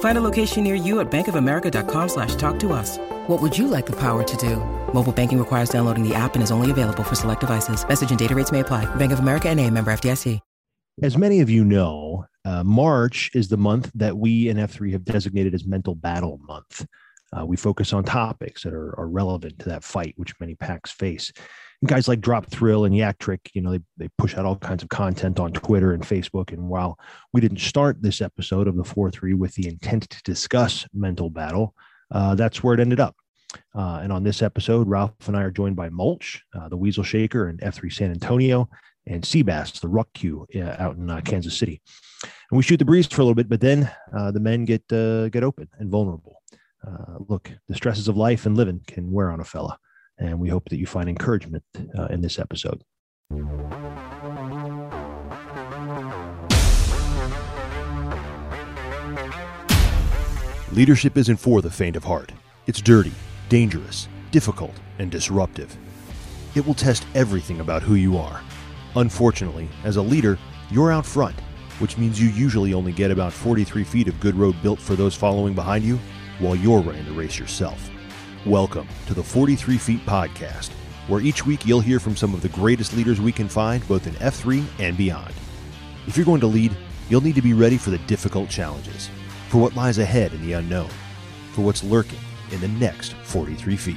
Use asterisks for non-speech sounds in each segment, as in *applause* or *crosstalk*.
Find a location near you at bankofamerica.com slash talk to us. What would you like the power to do? Mobile banking requires downloading the app and is only available for select devices. Message and data rates may apply. Bank of America and a member FDIC. As many of you know, uh, March is the month that we in F3 have designated as Mental Battle Month. Uh, we focus on topics that are, are, relevant to that fight, which many packs face. Guys like Drop Thrill and Yak Trick, you know, they, they push out all kinds of content on Twitter and Facebook. And while we didn't start this episode of the 4 3 with the intent to discuss mental battle, uh, that's where it ended up. Uh, and on this episode, Ralph and I are joined by Mulch, uh, the Weasel Shaker, and F3 San Antonio, and Seabass, the Ruck Q uh, out in uh, Kansas City. And we shoot the breeze for a little bit, but then uh, the men get get open and vulnerable. look, the stresses of life and living can wear on a fella, and we hope that you find encouragement uh, in this episode. Leadership isn't for the faint of heart. It's dirty dangerous, difficult, and disruptive. It will test everything about who you are. Unfortunately, as a leader, you're out front, which means you usually only get about 43 feet of good road built for those following behind you while you're running the race yourself. Welcome to the 43 Feet Podcast, where each week you'll hear from some of the greatest leaders we can find, both in F3 and beyond. If you're going to lead, you'll need to be ready for the difficult challenges, for what lies ahead in the unknown, for what's lurking in the next 43 feet.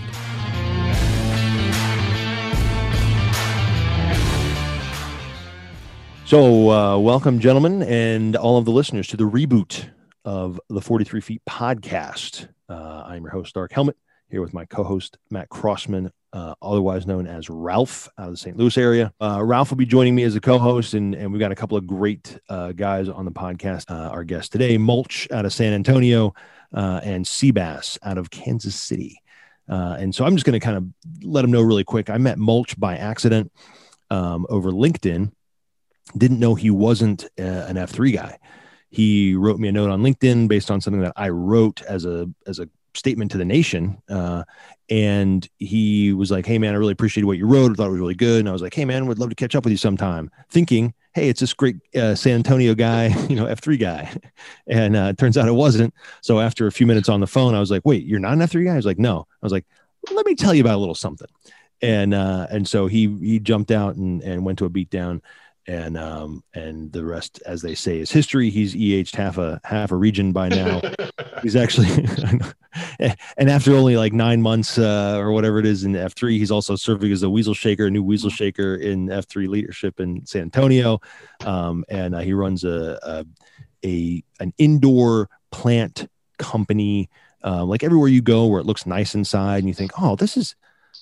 So, uh, welcome, gentlemen, and all of the listeners to the reboot of the 43 Feet podcast. Uh, I'm your host, Dark Helmet, here with my co host, Matt Crossman, uh, otherwise known as Ralph out of the St. Louis area. Uh, Ralph will be joining me as a co host, and, and we've got a couple of great uh, guys on the podcast. Uh, our guest today, Mulch out of San Antonio, uh, and Seabass out of Kansas City. Uh, and so I'm just going to kind of let them know really quick. I met Mulch by accident um, over LinkedIn. Didn't know he wasn't an F3 guy. He wrote me a note on LinkedIn based on something that I wrote as a as a statement to the nation. Uh, and he was like, "Hey man, I really appreciated what you wrote. I thought it was really good." And I was like, "Hey man, would love to catch up with you sometime." Thinking hey, it's this great uh, San Antonio guy, *laughs* you know, F3 guy. *laughs* And uh, it turns out it wasn't. So after a few minutes on the phone, I was like, wait, you're not an F3 guy? I was like, no. I was like, let me tell you about a little something. And uh, and so he he jumped out and, and went to a beatdown and um and the rest as they say is history. He's eh'd half a half a region by now. *laughs* He's actually *laughs* and after only like nine months uh, or whatever it is in f3 he's also serving as a weasel shaker a new weasel shaker in f3 leadership in san antonio. Um, and uh, he runs a, a, a an indoor plant company uh, like everywhere you go where it looks nice inside and you think oh this is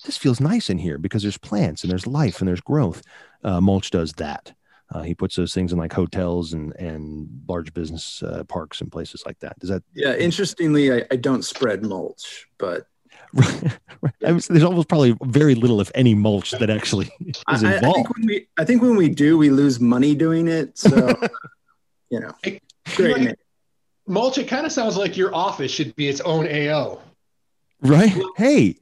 this feels nice in here because there's plants and there's life and there's growth. Uh, mulch does that uh, he puts those things in like hotels and and large business uh, parks and places like that. Does that? Yeah. Interestingly, I, I don't spread mulch, but *laughs* there's almost probably very little, if any, mulch that actually is involved. I, I, think when we, I think when we do, we lose money doing it. So, *laughs* you know, great. Like, mulch. It kind of sounds like your office should be its own AO. Right. Hey,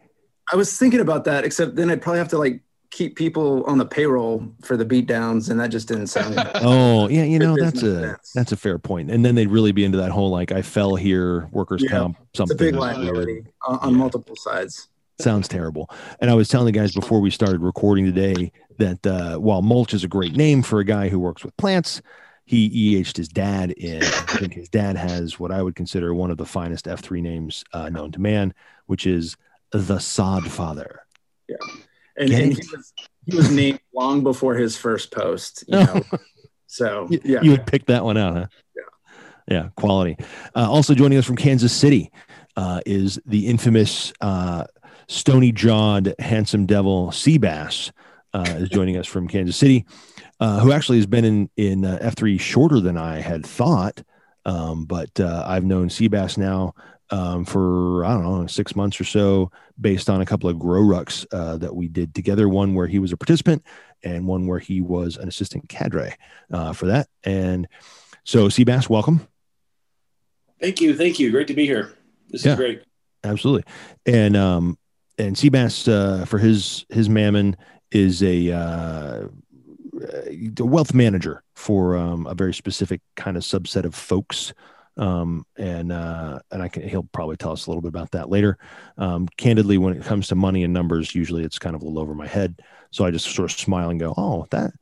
I was thinking about that, except then I'd probably have to like keep people on the payroll for the beatdowns, and that just didn't sound. Good. *laughs* Oh yeah, you know that's a sense. that's a fair point. And then they'd really be into that whole like I fell here, workers Yeah, comp, something. It's a big liability on, on Yeah. multiple sides. Sounds terrible. And I was telling the guys before we started recording today that uh, while mulch is a great name for a guy who works with plants, he EH'd his dad in. I think his dad has what I would consider one of the finest F3 names uh, known to man, which is the Sod Father. And, and he was he was named *laughs* long before his first post. You know? so *laughs* You, yeah, you would pick that one out, huh? Yeah. Yeah, quality. Uh, also joining us from Kansas City uh, is the infamous uh, stony jawed, handsome devil Seabass uh, is joining us from Kansas City, uh, who actually has been in, in uh, F3 shorter than I had thought. Um, but uh, I've known Seabass now um, for, I don't know, six months or so, based on a couple of GORUCKs uh, that we did together. One where he was a participant, and one where he was an assistant cadre uh, for that. And so, Seabass, welcome. Thank you, thank you. Great to be here. This Yeah. is great. Absolutely. And um and Seabass uh for his his mammon is a uh a wealth manager for um a very specific kind of subset of folks. Um and uh and I can he'll probably tell us a little bit about that later. Um candidly when it comes to money and numbers, usually it's kind of a little over my head. So I just sort of smile and go, Oh, that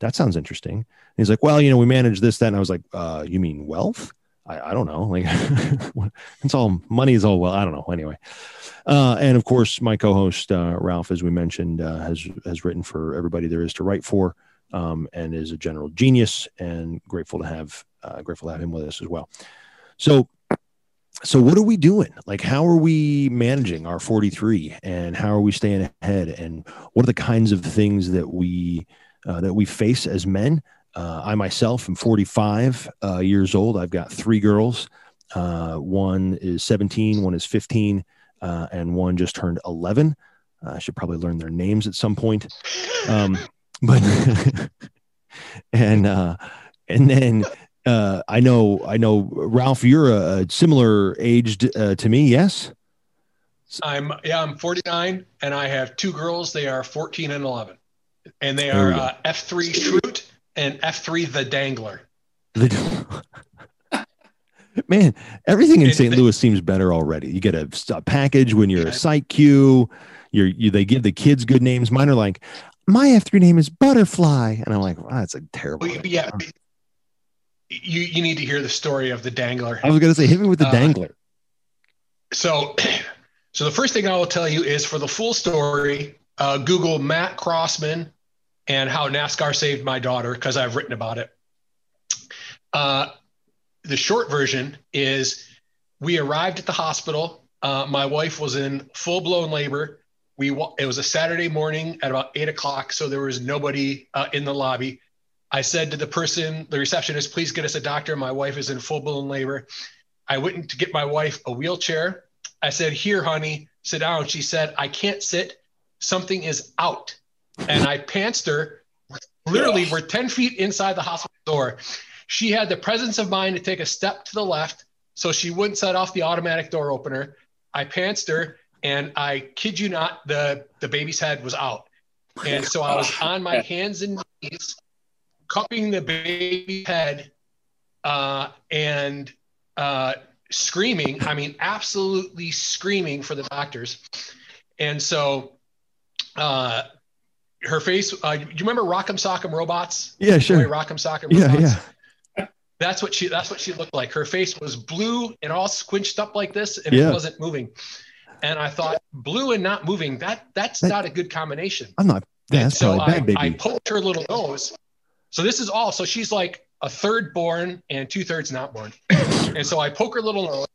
that sounds interesting. And he's like, Well, you know, we manage this, that, and I was like, uh, you mean wealth? I, I don't know. Like *laughs* it's all money is all well. I don't know. Anyway. Uh, and of course, my co-host uh, Ralph, as we mentioned, uh, has has written for everybody there is to write for, um, and is a general genius. And grateful to have uh, grateful to have him with us as well. So, so what are we doing? Like, how are we managing our 43, and how are we staying ahead? And what are the kinds of things that we uh, that we face as men? Uh, I myself am 45 uh, years old. I've got three girls. Uh, one is 17, one is 15, uh, and one just turned 11. Uh, I should probably learn their names at some point. Um, *laughs* but *laughs* and uh, and then uh, I know I know Ralph, you're a, a similar aged uh, to me. Yes. I'm yeah, I'm 49 and I have two girls. They are 14 and 11, and they are uh, F3 Shroot and F3 the Dangler. The- *laughs* Man, everything in St. Louis seems better already. You get a, a package when you're Yeah. a site Q. You're you they give the kids good names. Mine are like, my F3 name is Butterfly, and I'm like, wow, that's a terrible. Well, name." You you need to hear the story of the Dangler. I was gonna say, hit me with the Uh, dangler. So, *clears throat* so the first thing I will tell you is for the full story, uh, Google Matt Crossman and how NASCAR saved my daughter because I've written about it. Uh, the short version is we arrived at the hospital. Uh, my wife was in full blown labor. We it was a Saturday morning at about eight o'clock, so there was nobody uh, in the lobby. I said to the person, the receptionist, please get us a doctor. My wife is in full blown labor. I went to get my wife a wheelchair. I said, Here, honey, sit down. She said, I can't sit. Something is out. And I pantsed her. Literally, we're 10 feet inside the hospital door. She had the presence of mind to take a step to the left so she wouldn't set off the automatic door opener. I pantsed her, and I kid you not, the, the baby's head was out. And so I was on my hands and knees, cupping the baby's head uh, and uh, screaming. I mean, absolutely screaming for the doctors. And so uh, her face, uh, do you remember Rock'em Sock'em Robots? Yeah, sure. Rock'em Sock'em Robots? yeah. That's what she that's what she looked like. Her face was blue and all squinched up like this, and Yeah. it wasn't moving. And I thought, blue and not moving, that that's That- not a good combination. I'm not. Yeah, that's so I, bad, baby. I poked her little nose. So this is all. So she's like a third born and two thirds not born. and so I poke her little nose,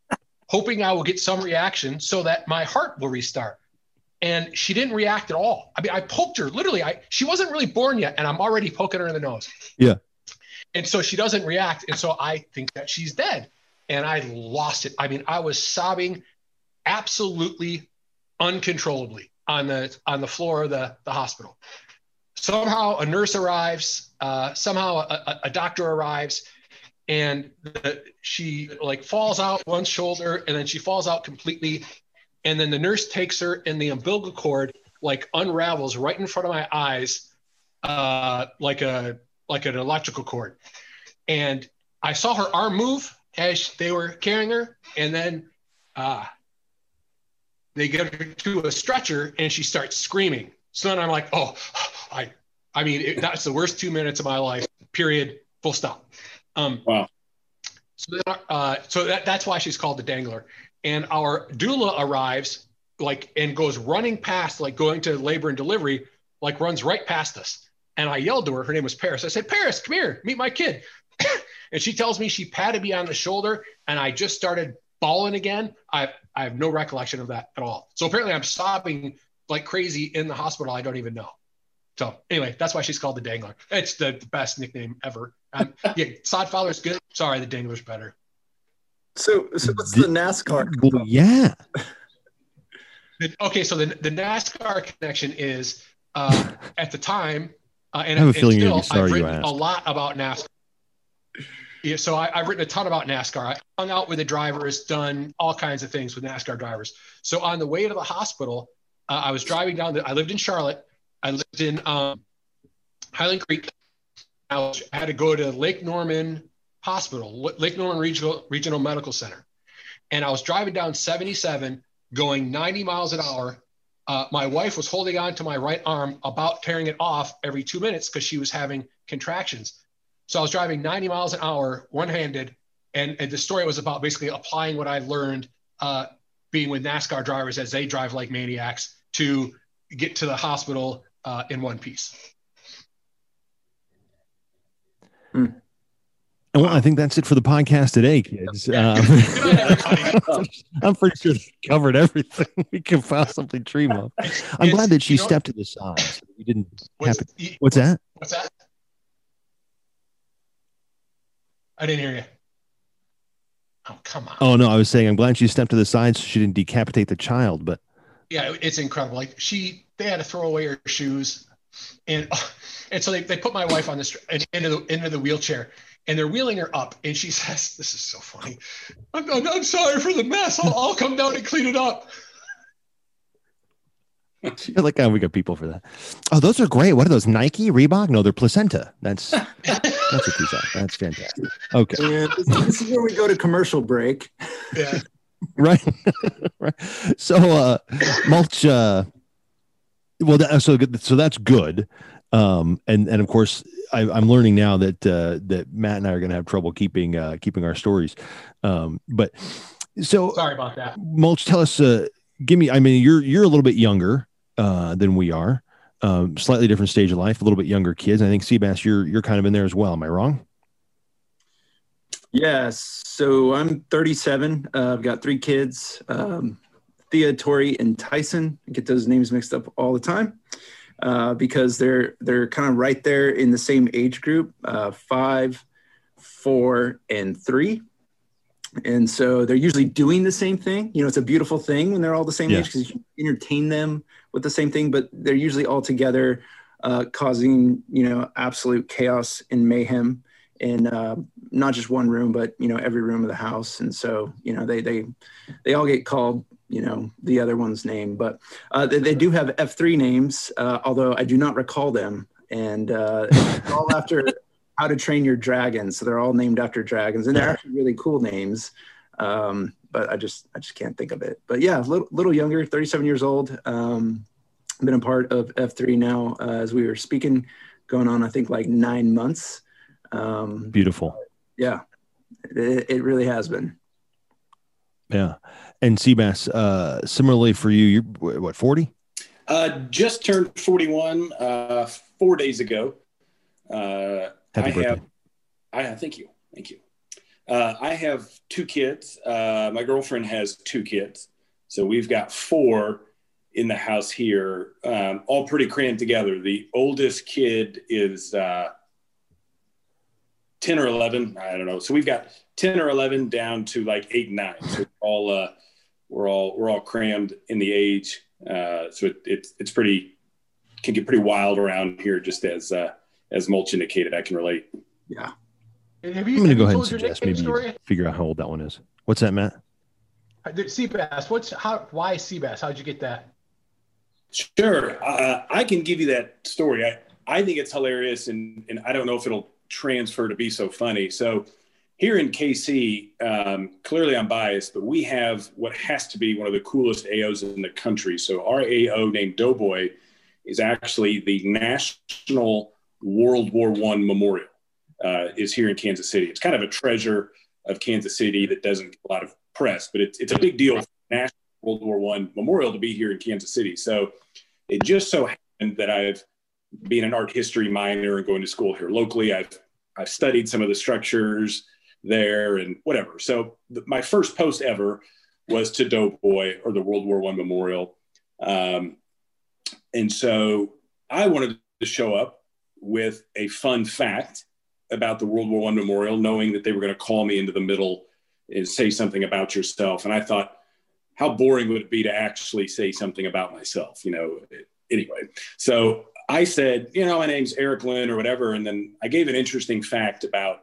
hoping I will get some reaction so that my heart will restart. And she didn't react at all. I mean, I poked her literally. I she wasn't really born yet, and I'm already poking her in the nose. Yeah. And so she doesn't react, and so I think that she's dead. And I lost it. I mean, I was sobbing absolutely uncontrollably on the on the floor of the, the hospital. Somehow a nurse arrives, uh, somehow a, a, doctor arrives, and the, she like falls out one shoulder and then she falls out completely. And then the nurse takes her and the umbilical cord like unravels right in front of my eyes, uh, like a like an electrical cord. And I saw her arm move as they were carrying her, and then uh, they get her to a stretcher, and she starts screaming. So then I'm like, oh, *sighs* I, I mean, it, that's the worst two minutes of my life. Period. Full stop. Um, wow. So, then, uh, so that, that's why she's called the dangler. And our doula arrives like and goes running past, like going to labor and delivery, like runs right past us. And I yelled to her, her name was Paris. I said, Paris, come here, meet my kid. *coughs* and she tells me she patted me on the shoulder and I just started bawling again. I, I have no recollection of that at all. So apparently I'm sobbing like crazy in the hospital. I don't even know. So anyway, that's why she's called the Dangler. It's the, the best nickname ever. Um, *laughs* yeah, Sodfather's good. Sorry, the Dangler's better. So, so what's the NASCAR? Well, yeah. Okay, so the, the NASCAR connection is uh, *laughs* at the time, uh, and, I have a and feeling you're still, gonna be sorry I've you written asked. a lot about NASCAR. Yeah, so I, I've written a ton about NASCAR. I hung out with the drivers, done all kinds of things with NASCAR drivers. So on the way to the hospital, uh, I was driving down. The, I lived in Charlotte. I lived in um, Highland Creek. I, had to go to Lake Norman Hospital, Lake Norman Regional Regional Medical Center, and I was driving down 77, going 90 miles an hour. Uh, my wife was holding on to my right arm, about tearing it off every two minutes because she was having contractions. So I was driving 90 miles an hour, one-handed, and, and the story was about basically applying what I learned uh, being with NASCAR drivers as they drive like maniacs to get to the hospital uh, in one piece. And well, I think that's it for the podcast today, kids. Yeah. Um, *laughs* Good night, *laughs* everybody. I'm pretty sure they covered everything we can possibly dream of. I'm It's- glad that she you know- stepped to the side. So that we didn't What's, happen. y- What's that? what's that? I didn't hear you. Oh, come on. Oh no, I was saying I'm glad she stepped to the side so she didn't decapitate the child. But yeah, it's incredible. Like she, they had to throw away her shoes, and and so they, they put my wife on the str- into the into the wheelchair, and they're wheeling her up, and she says, "This is so funny. I'm, I'm, I'm sorry for the mess. I'll, I'll come down and clean it up." I *laughs* like how we got people for that. Oh, those are great. What are those? Nike, Reebok? No, they're placenta. That's that's what these are. That's fantastic. Okay. And this, this is where we go to commercial break. Yeah, *laughs* right *laughs* right so uh mulch uh well that, so good so that's good um and and of course I, i'm learning now that uh that matt and i are going to have trouble keeping uh keeping our stories um but so sorry about that. mulch tell us uh give me i mean you're you're a little bit younger uh than we are um slightly different stage of life a little bit younger kids i think seabass you're you're kind of in there as well am i wrong Yes. So I'm 37. Uh, I've got three kids um, Thea, Tori, and Tyson. I get those names mixed up all the time uh, because they're they're kind of right there in the same age group uh, five, four, and three. And so they're usually doing the same thing. You know, it's a beautiful thing when they're all the same Yeah. age because you entertain them with the same thing, but they're usually all together uh, causing, you know, absolute chaos and mayhem in uh, not just one room, but you know every room of the house. And so you know they they they all get called you know the other one's name, but uh, they, they do have F three names, uh, although I do not recall them. And uh, all *laughs* after How to Train Your Dragon, so they're all named after dragons, and they're actually really cool names. Um, but I just I just can't think of it. But yeah, a little, little younger, 37 years old. Um, been a part of F3 now uh, as we were speaking, going on I think like nine months. Um, beautiful yeah, it, it really has been. yeah and seabass uh similarly for you you're what 40 Uh, just turned 41 uh, four days ago. Uh, Happy I birthday. have, I thank you, thank you. Uh, I have two kids. Uh, my girlfriend has two kids, so we've got four in the house here, um, all pretty crammed together. The oldest kid is uh, 10 or 11, I don't know. So we've got 10 or 11 down to like eight and nine. So we're all uh, we're all we're all crammed in the age. Uh, so it, it's it's pretty can get pretty wild around here. Just as uh, as Mulch indicated, I can relate. Yeah. Have you, i'm gonna go ahead and told your suggest nickname maybe you story? figure out how old that one is what's that matt Uh, the Seabass. What's how? Why Seabass? How'd you get that? Sure, uh, I can give you that story. I, I think it's hilarious, and and I don't know if it'll transfer to be so funny. So here in KC, um, clearly I'm biased, but we have what has to be one of the coolest AOs in the country. So our AO named Doughboy is actually the National World War One Memorial. Uh, is here in Kansas City. It's kind of a treasure of Kansas City that doesn't get a lot of press, but it's, it's a big deal for National World War One Memorial to be here in Kansas City. So it just so happened that I've been an art history minor and going to school here locally. I've I've studied some of the structures there and whatever. So the, my first post ever was to Doughboy or the World War One Memorial, um, and so I wanted to show up with a fun fact about the World War One Memorial, knowing that they were going to call me into the middle and say something about yourself. And I thought, how boring would it be to actually say something about myself? You know. Anyway, so I said, you know, my name's Eric Lynn or whatever, and then I gave an interesting fact about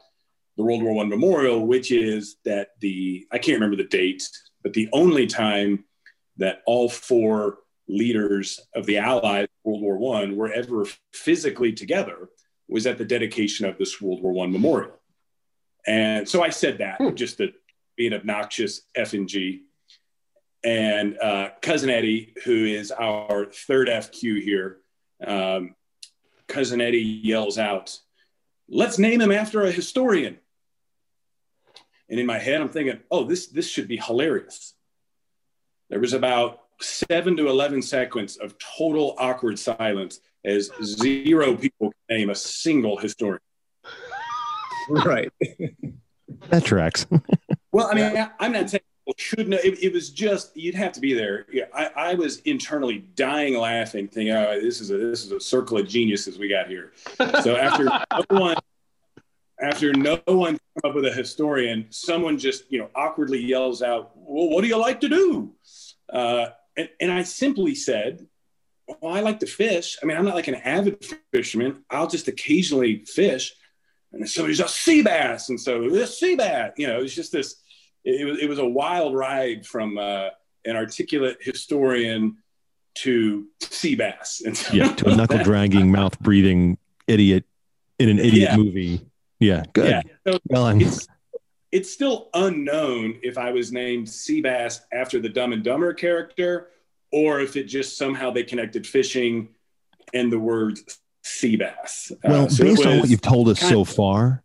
the World War One Memorial, which is that the I can't remember the date, but the only time that all four leaders of the Allies World War One were ever physically together was at the dedication of this World War One memorial. And so I said that hmm. just to be an obnoxious FNG. And uh, cousin Eddie, who is our third FQ here, um, cousin Eddie yells out, "Let's name him after a historian." And in my head, I'm thinking, "Oh, this this should be hilarious." There was about seven to eleven seconds of total awkward silence as zero people can name a single historian. Right. *laughs* that tracks. *laughs* well, I mean, I, am not saying people should know. It, it, was just you'd have to be there. Yeah, I, I was internally dying laughing, thinking, "Oh, this is a this is a circle of geniuses we got here." So after *laughs* no one, after no one come up with a historian, someone just you know awkwardly yells out, "Well, what do you like to do?" Uh, and, and I simply said, well, I like to fish. I mean, I'm not like an avid fisherman. I'll just occasionally fish. And somebody's a sea bass. And so this sea bass, you know, it's just this, it, was, it was a wild ride from uh, an articulate historian to sea bass. And so yeah, to a knuckle dragging, *laughs* mouth breathing idiot in an idiot yeah. movie. Yeah, good. Yeah. So well, I'm... it's, it's still unknown if I was named Seabass after the Dumb and Dumber character or if it just somehow they connected fishing and the word sea bass. Uh, well, uh, so based on what you've told us so far,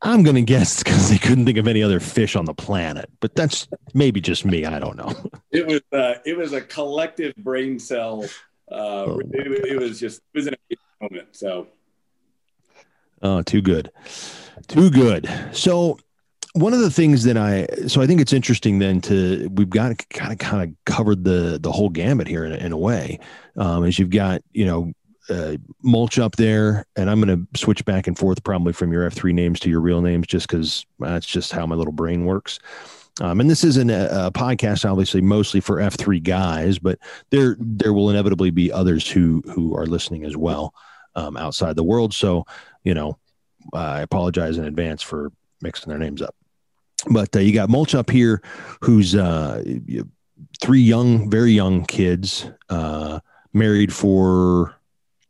I'm going to guess *laughs* because they couldn't think of any other fish on the planet, but that's maybe just me. I don't know. *laughs* It was uh, it was a collective brain cell. Uh, oh. it, it, was just it was an moment. So, oh, too good, too good. So one of the things that I so I think it's interesting then to we've got kind of kind of covered the the whole gamut here in, in a way, um, as you've got you know uh, mulch up there, and I'm going to switch back and forth probably from your F3 names to your real names just because that's just how my little brain works. Um, and this isn't a, a, podcast, obviously, mostly for F3 guys, but there there will inevitably be others who who are listening as well um, outside the world. So, you know, I apologize in advance for mixing their names up. But uh, you got Mulch up here, who's uh, three young, very young kids, uh, married for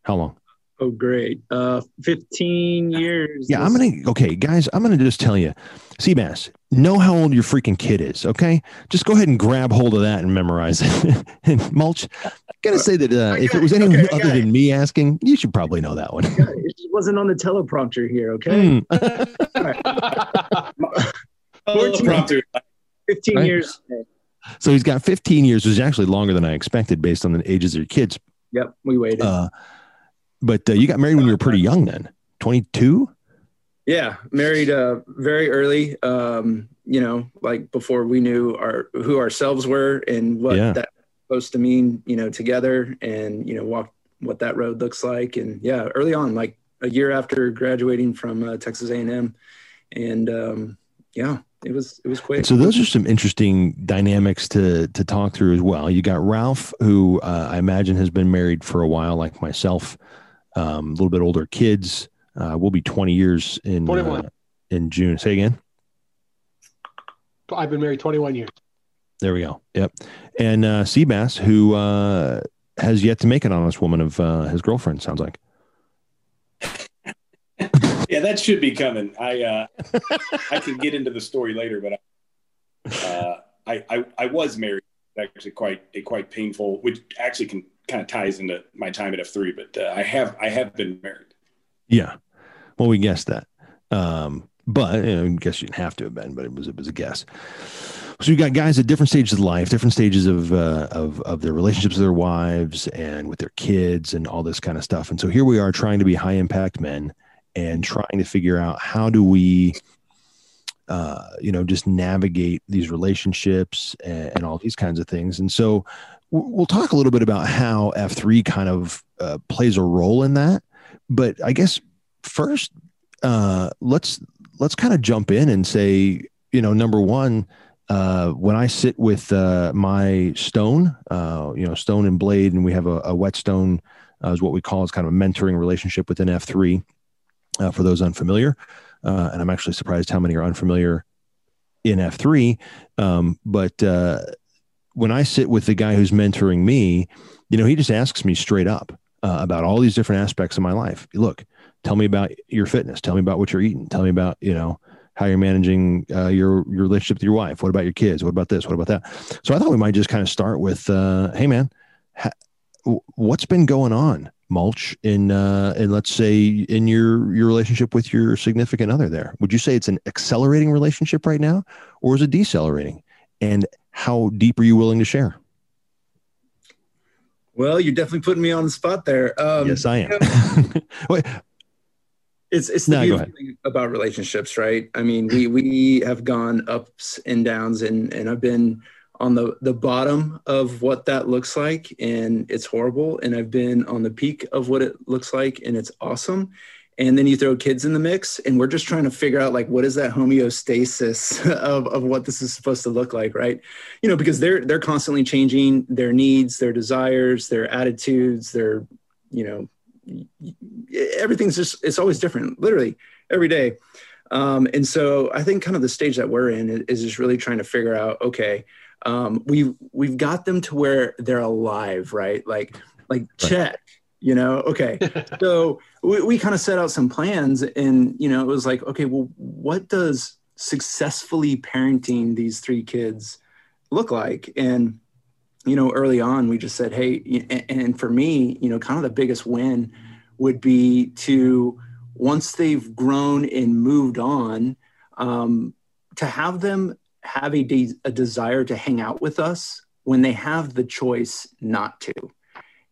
how long? Oh, great. Uh, 15 years. Yeah, I'm going to, okay, guys, I'm going to just tell you, Seabass, know how old your freaking kid is, okay? Just go ahead and grab hold of that and memorize it. *laughs* and Mulch, I got to say that uh, if it was anyone okay, other than me asking, you should probably know that one. it wasn't on the teleprompter here, okay? Mm. *laughs* 14, 15 right. years. So he's got 15 years, which is actually longer than I expected based on the ages of your kids. Yep, we waited. Uh, but uh, you got married when you were pretty young then, 22? Yeah, married uh, very early. Um, you know, like before we knew our who ourselves were and what yeah. that supposed to mean. You know, together and you know walk what that road looks like. And yeah, early on, like a year after graduating from uh, Texas A&M, and um, yeah, it was it was quick. So those are some interesting dynamics to to talk through as well. You got Ralph, who uh, I imagine has been married for a while, like myself. Um, a little bit older kids. Uh, we'll be 20 years in uh, in June. Say again. I've been married 21 years. There we go. Yep. And uh, Seabass, who uh, has yet to make an honest woman of uh, his girlfriend. Sounds like. Yeah, that should be coming. I uh, I can get into the story later, but uh, I, I I was married. Actually, quite a quite painful, which actually can kind of ties into my time at F three. But uh, I have I have been married. Yeah, well, we guessed that, um, but you know, I guess you didn't have to have been, but it was it was a guess. So you got guys at different stages of life, different stages of uh, of of their relationships with their wives and with their kids and all this kind of stuff. And so here we are trying to be high impact men and trying to figure out how do we uh, you know just navigate these relationships and, and, all these kinds of things and so we'll talk a little bit about how f3 kind of uh, plays a role in that but i guess first uh, let's let's kind of jump in and say you know number one uh, when I sit with uh, my stone, uh, you know, stone and blade, and we have a, a whetstone, is what we call. It's kind of a mentoring relationship within F3 uh, for those unfamiliar. Uh, and I'm actually surprised how many are unfamiliar in F3. Um, but when I sit with the guy who's mentoring me, you know, he just asks me straight up about all these different aspects of my life. Look, tell me about your fitness. Tell me about what you're eating. Tell me about, you know, how you're managing uh, your your relationship with your wife. What about your kids? What about this? What about that? So I thought we might just kind of start with, uh, hey man, ha- what's been going on, mulch in uh, and let's say in your your relationship with your significant other there? Would you say it's an accelerating relationship right now, or is it decelerating? And how deep are you willing to share? Well, you're definitely putting me on the spot there. Um, yes, I am. *laughs* Wait, it's it's the no, beautiful thing about relationships, right? I mean, we we have gone ups and downs, and and I've been on the the bottom of what that looks like, and it's horrible. And I've been on the peak of what it looks like, and it's awesome. And then you throw kids in the mix, and we're just trying to figure out like what is that homeostasis *laughs* of, of what this is supposed to look like, right? You know, because they're they're constantly changing their needs, their desires, their attitudes, their you know everything's just it's always different literally every day um, and so i think kind of the stage that we're in is just really trying to figure out okay um, we've we've got them to where they're alive right? Like like check you know? Okay. *laughs* So we, we kind of set out some plans and you know it was like okay well what does successfully parenting these three kids look like? And you know, early on, we just said, hey, and for me, you know, kind of the biggest win would be to once they've grown and moved on, um, to have them have a, de- a desire to hang out with us when they have the choice not to.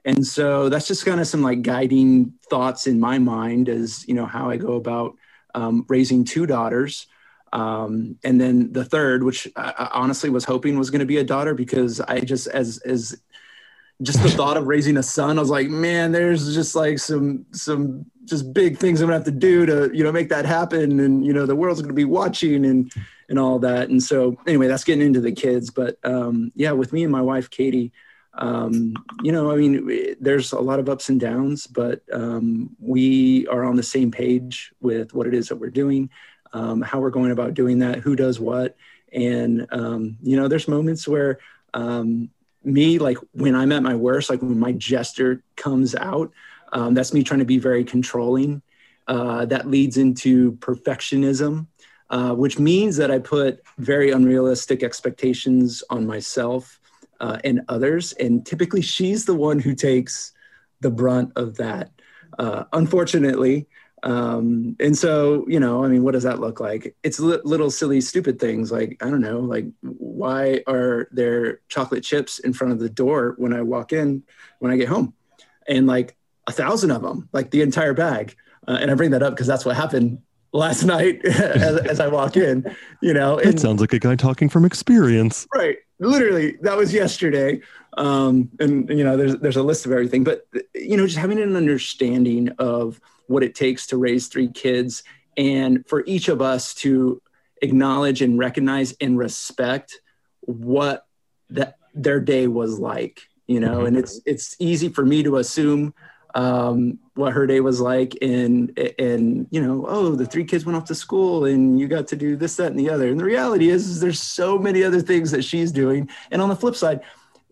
And so that's just kind of some like guiding thoughts in my mind as, you know, how I go about um, raising two daughters. Um, and then the third, which I, honestly was hoping was going to be a daughter because I just as as just the thought of raising a son, I was like, man, there's just like some some just big things I'm gonna have to do to you know make that happen, and you know the world's gonna be watching and and all that. And so anyway, that's getting into the kids, but um, yeah, with me and my wife Katie. Um, you know, I mean, there's a lot of ups and downs, but um, we are on the same page with what it is that we're doing um, how we're going about doing that, who does what. And, um, you know, there's moments where um, me, like when I'm at my worst, like when my gesture comes out, um, that's me trying to be very controlling. Uh, that leads into perfectionism, uh, which means that I put very unrealistic expectations on myself uh, and others. And typically, she's the one who takes the brunt of that. Uh, unfortunately, um, and so you know i mean what does that look like it's li- little silly stupid things like i don't know like why are there chocolate chips in front of the door when i walk in when i get home and like a thousand of them like the entire bag uh, and i bring that up because that's what happened last night *laughs* as, as, i walk in you know and, it sounds like a guy talking from experience. Right. Literally that was yesterday. Um, and you know there's there's a list of everything but you know just having an understanding of what it takes to raise three kids and for each of us to acknowledge and recognize and respect what that their day was like you know and it's it's easy for me to assume um, what her day was like and and you know oh the three kids went off to school and you got to do this that and the other and the reality is, is there's so many other things that she's doing and on the flip side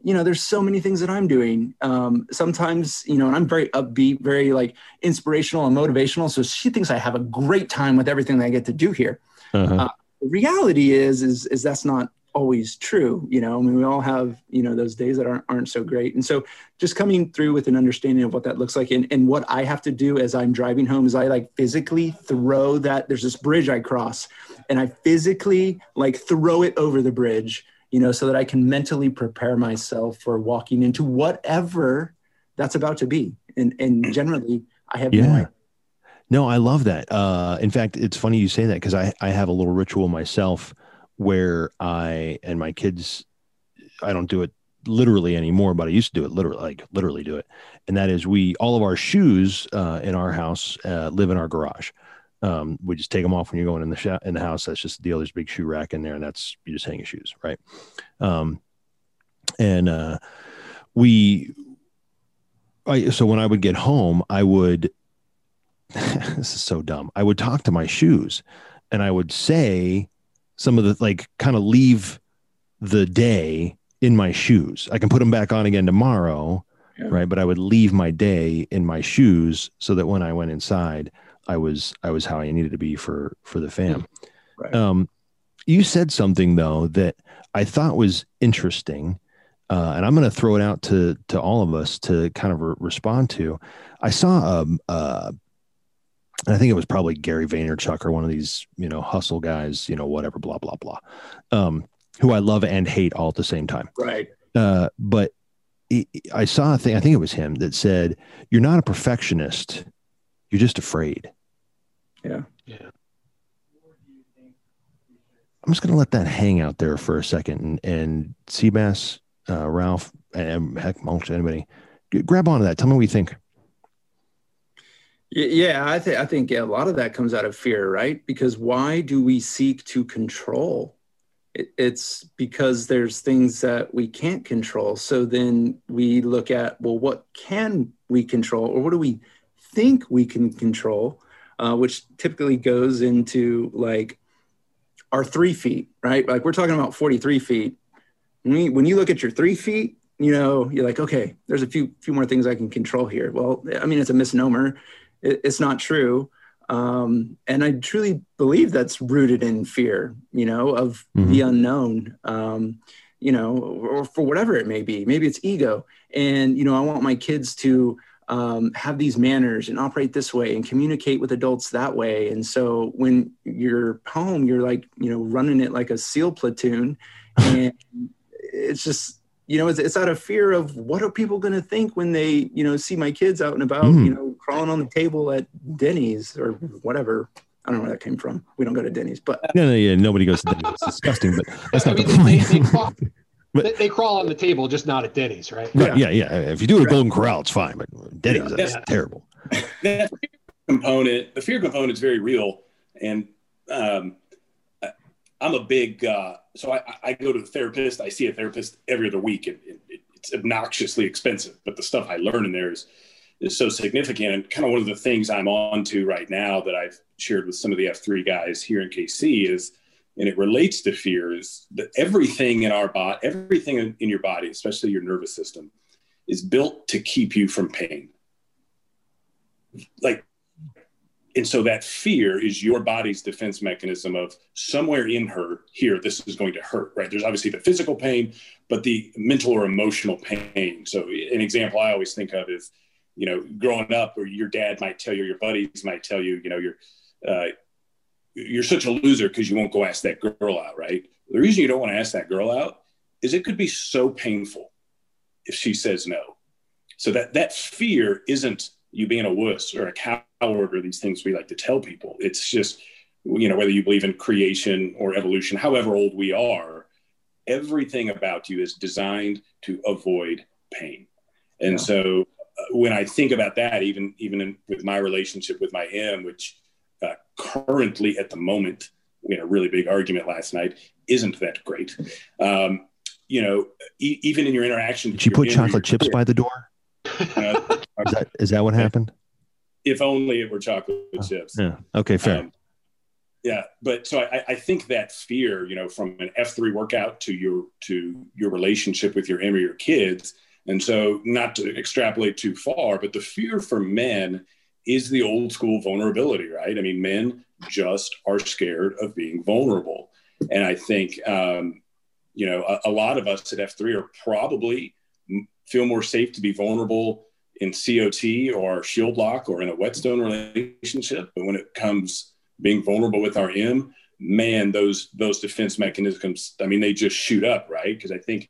you know, there's so many things that I'm doing. Um, sometimes, you know, and I'm very upbeat, very like inspirational and motivational. So she thinks I have a great time with everything that I get to do here. Uh-huh. Uh, the reality is, is, is that's not always true. You know, I mean, we all have, you know, those days that aren't, aren't so great. And so just coming through with an understanding of what that looks like and, and what I have to do as I'm driving home is I like physically throw that, there's this bridge I cross and I physically like throw it over the bridge you know, so that I can mentally prepare myself for walking into whatever that's about to be. And and generally, I have yeah. no idea. No, I love that. Uh, in fact, it's funny you say that because I, I have a little ritual myself where I and my kids, I don't do it literally anymore, but I used to do it literally, like literally do it. And that is we, all of our shoes uh, in our house uh, live in our garage. Um, we just take them off when you're going in the sh- in the house. That's just the deal. There's a big shoe rack in there, and that's you just hang your shoes, right? Um, and uh, we, I so when I would get home, I would. *laughs* this is so dumb. I would talk to my shoes, and I would say some of the like kind of leave the day in my shoes. I can put them back on again tomorrow, yeah. right? But I would leave my day in my shoes so that when I went inside I was I was how I needed to be for for the fam. Right. Um, you said something though that I thought was interesting, uh, and I'm going to throw it out to to all of us to kind of re- respond to. I saw um uh, I think it was probably Gary Vaynerchuk or one of these you know hustle guys, you know whatever, blah blah blah, um, who I love and hate all at the same time. Right. Uh, but I saw a thing. I think it was him that said, "You're not a perfectionist. You're just afraid." Yeah. Yeah. I'm just going to let that hang out there for a second. And, and Seabass, uh, Ralph, and heck, Mulch, anybody, grab onto that. Tell me what you think. Yeah, I think I think a lot of that comes out of fear, right? Because why do we seek to control? It, it's because there's things that we can't control. So then we look at well, what can we control, or what do we think we can control? uh, which typically goes into like our three feet, right? Like we're talking about 43 feet. When, we, when you look at your three feet, you know, you're like, okay, there's a few few more things I can control here. Well, I mean, it's a misnomer. It, it's not true. Um, and I truly believe that's rooted in fear, you know, of mm-hmm. the unknown, um, you know, or for whatever it may be. Maybe it's ego. And, you know, I want my kids to um, have these manners and operate this way and communicate with adults that way. And so when you're home, you're like, you know, running it like a SEAL platoon. *laughs* And it's just, you know, it's, it's out of fear of what are people going to think when they, you know, see my kids out and about, mm. you know, crawling on the table at Denny's or whatever. I don't know where that came from. We don't go to Denny's, but no, no, yeah, nobody goes to Denny's. It's disgusting, but that's not I mean, the point. *laughs* But, they, they, crawl on the table, just not at Denny's, right? right yeah. yeah, yeah. If you do it at Golden Corral, it's fine, but Denny's, yeah. that's yeah. terrible. That component, the fear component is very real. And um, I'm a big, uh, so I, I, go to the therapist. I see a therapist every other week, and it, it's obnoxiously expensive, but the stuff I learn in there is, is so significant. And kind of one of the things I'm on to right now that I've shared with some of the F3 guys here in KC is – and it relates to fear is that everything in our body, everything in, your body, especially your nervous system, is built to keep you from pain. Like, and so that fear is your body's defense mechanism of somewhere in her here, this is going to hurt, right? There's obviously the physical pain, but the mental or emotional pain. So, an example I always think of is, you know, growing up, or your dad might tell you, your buddies might tell you, you know, you're, uh, you're such a loser because you won't go ask that girl out, right? The reason you don't want to ask that girl out is it could be so painful if she says no. So that that fear isn't you being a wuss or a coward or these things we like to tell people. It's just you know whether you believe in creation or evolution, however old we are, everything about you is designed to avoid pain. And yeah. so when I think about that, even even in, with my relationship with my M, which uh, currently at the moment, we had a really big argument last night, isn't that great. Um, you know, e- even in your interaction. Did you put chocolate chips by the door? Uh, *laughs* is, that, is that what happened? If only it were chocolate oh, chips. Yeah. Okay, fair. Um, yeah but so I, I think that fear you know from an f3 workout to your to your relationship with your M or your kids and so not to extrapolate too far but the fear for men is the old school vulnerability right i mean men just are scared of being vulnerable and i think um, you know a, a lot of us at f3 are probably feel more safe to be vulnerable in COT or shield lock or in a whetstone relationship. But when it comes being vulnerable with our M, man, those those defense mechanisms, I mean, they just shoot up, right? Because I think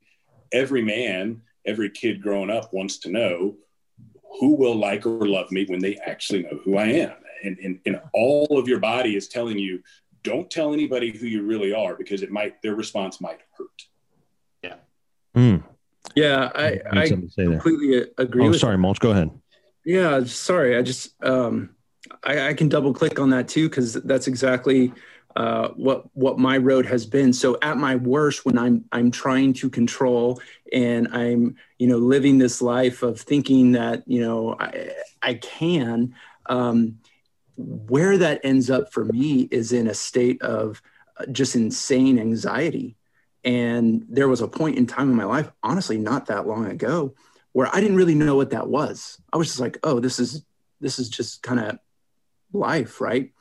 every man, every kid growing up wants to know who will like or love me when they actually know who I am. And, and, and all of your body is telling you, don't tell anybody who you really are because it might their response might hurt. Yeah. Mm. Yeah, I, I completely there. agree. Oh, sorry, Mulch. Go ahead. Yeah, sorry. I just um, I, I can double click on that too because that's exactly uh, what what my road has been. So at my worst, when I'm I'm trying to control and I'm you know living this life of thinking that you know I I can. Um, where that ends up for me is in a state of uh, just insane anxiety and there was a point in time in my life, honestly, not that long ago, where I didn't really know what that was. I was just like, oh, this is this is just kind of life, right?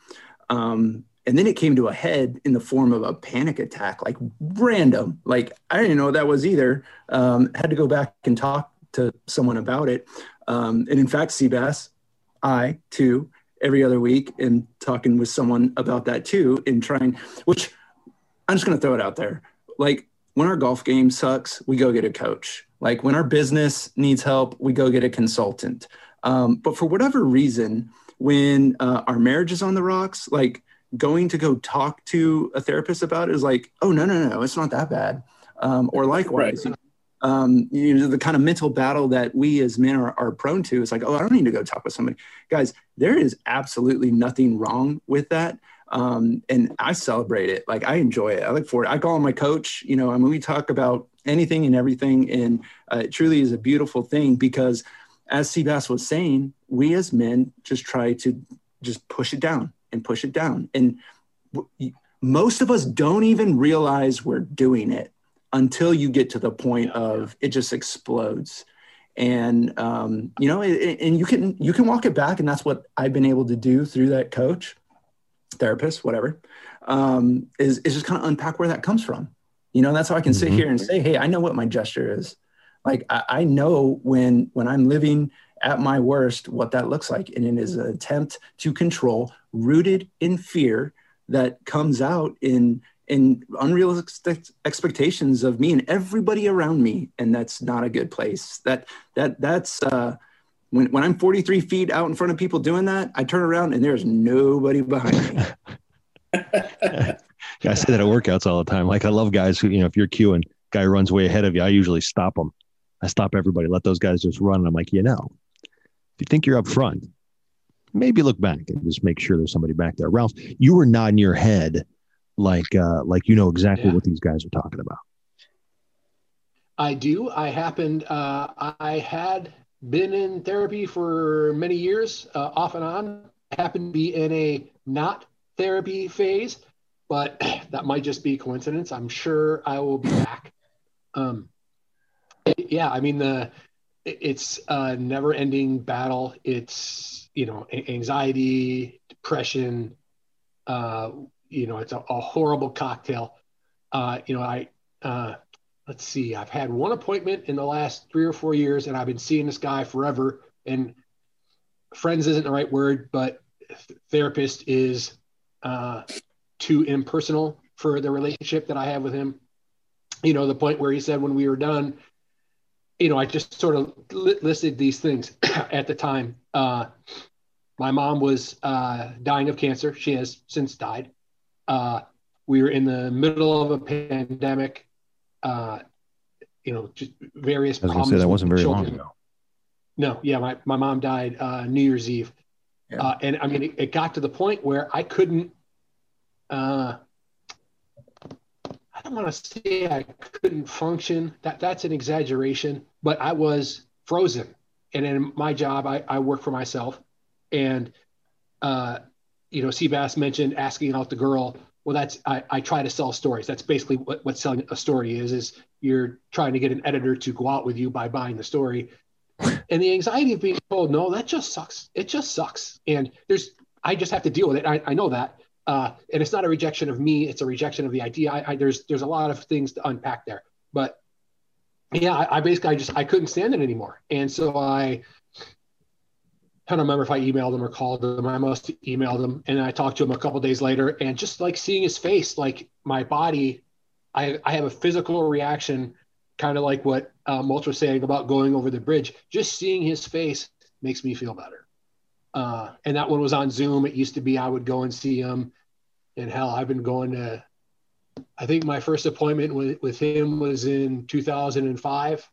Um, and then it came to a head in the form of a panic attack, like random. Like I didn't know what that was either. Um, had to go back and talk to someone about it. Um, and in fact, Seabass, I too, every other week, am talking with someone about that too, and trying. Which I'm just going to throw it out there like when our golf game sucks, we go get a coach. Like when our business needs help, we go get a consultant. Um, but for whatever reason, when uh, our marriage is on the rocks, like going to go talk to a therapist about is like, oh no no no, it's not that bad. Um, or likewise, right. um, you know, the kind of mental battle that we as men are, are prone to is like, oh, I don't need to go talk with somebody. Guys, there is absolutely nothing wrong with that um, and I celebrate it. Like I enjoy it. I look forward. I call my coach. You know, I mean, we talk about anything and everything, and uh, it truly is a beautiful thing because, as Seabass was saying, we as men just try to just push it down and push it down, and w- most of us don't even realize we're doing it until you get to the point of it just explodes and um, you know and you can you can walk it back and that's what i've been able to do through that coach therapist, whatever, um, is, is just kind of unpack where that comes from. You know, that's how I can mm-hmm. sit here and say, hey, I know what my gesture is. Like I, I know when when I'm living at my worst, what that looks like. And it is an attempt to control rooted in fear that comes out in in unrealistic expectations of me and everybody around me and that's not a good place that that that's uh when, when I'm 43 feet out in front of people doing that, I turn around and there's nobody behind me. *laughs* yeah, I say that at workouts all the time. Like I love guys who, you know, if you're queuing, guy runs way ahead of you, I usually stop them. I stop everybody, let those guys just run. And I'm like, you know, if you think you're up front, maybe look back and just make sure there's somebody back there. Ralph, you were nodding your head like uh, like you know exactly yeah. what these guys are talking about. I do. I happened. Uh, I had been in therapy for many years, uh, off and on. I happen to be in a not therapy phase, but *clears throat* that might just be coincidence. I'm sure I will be back. Um, yeah, I mean the it's a never-ending battle. It's you know anxiety, depression. Uh, you know, it's a, a horrible cocktail. Uh, you know, I uh, let's see, I've had one appointment in the last three or four years, and I've been seeing this guy forever. And friends isn't the right word, but therapist is uh, too impersonal for the relationship that I have with him. You know, the point where he said when we were done, you know, I just sort of listed these things *clears throat* at the time. Uh, my mom was uh, dying of cancer. She has since died. Uh, we were in the middle of a pandemic uh, you know, just various I was problems. Say that wasn't very children. long ago. No, yeah, my, my mom died uh, New Year's Eve. Yeah. Uh, and I mean, it, it, got to the point where I couldn't, uh, I don't want to say I couldn't function. That that's an exaggeration, but I was frozen. And in my job, I, I work for myself, and uh, you know, Seabass mentioned asking out the girl. Well, that's I, I try to sell stories. That's basically what, what selling a story is. Is you're trying to get an editor to go out with you by buying the story, and the anxiety of being told no, that just sucks. It just sucks. And there's I just have to deal with it. I, I know that, uh, and it's not a rejection of me. It's a rejection of the idea. I, I, there's there's a lot of things to unpack there, but yeah, I, I basically I just I couldn't stand it anymore, and so I I don't remember if I emailed him or called him. I must have emailed him, and I talked to him a couple days later, and just like seeing his face, like my body, I I have a physical reaction, kind of like what uh, Mulch was saying about going over the bridge. Just seeing his face makes me feel better. Uh, and that one was on Zoom. It used to be I would go and see him, and hell, I've been going to. I think my first appointment with with him was in 2005,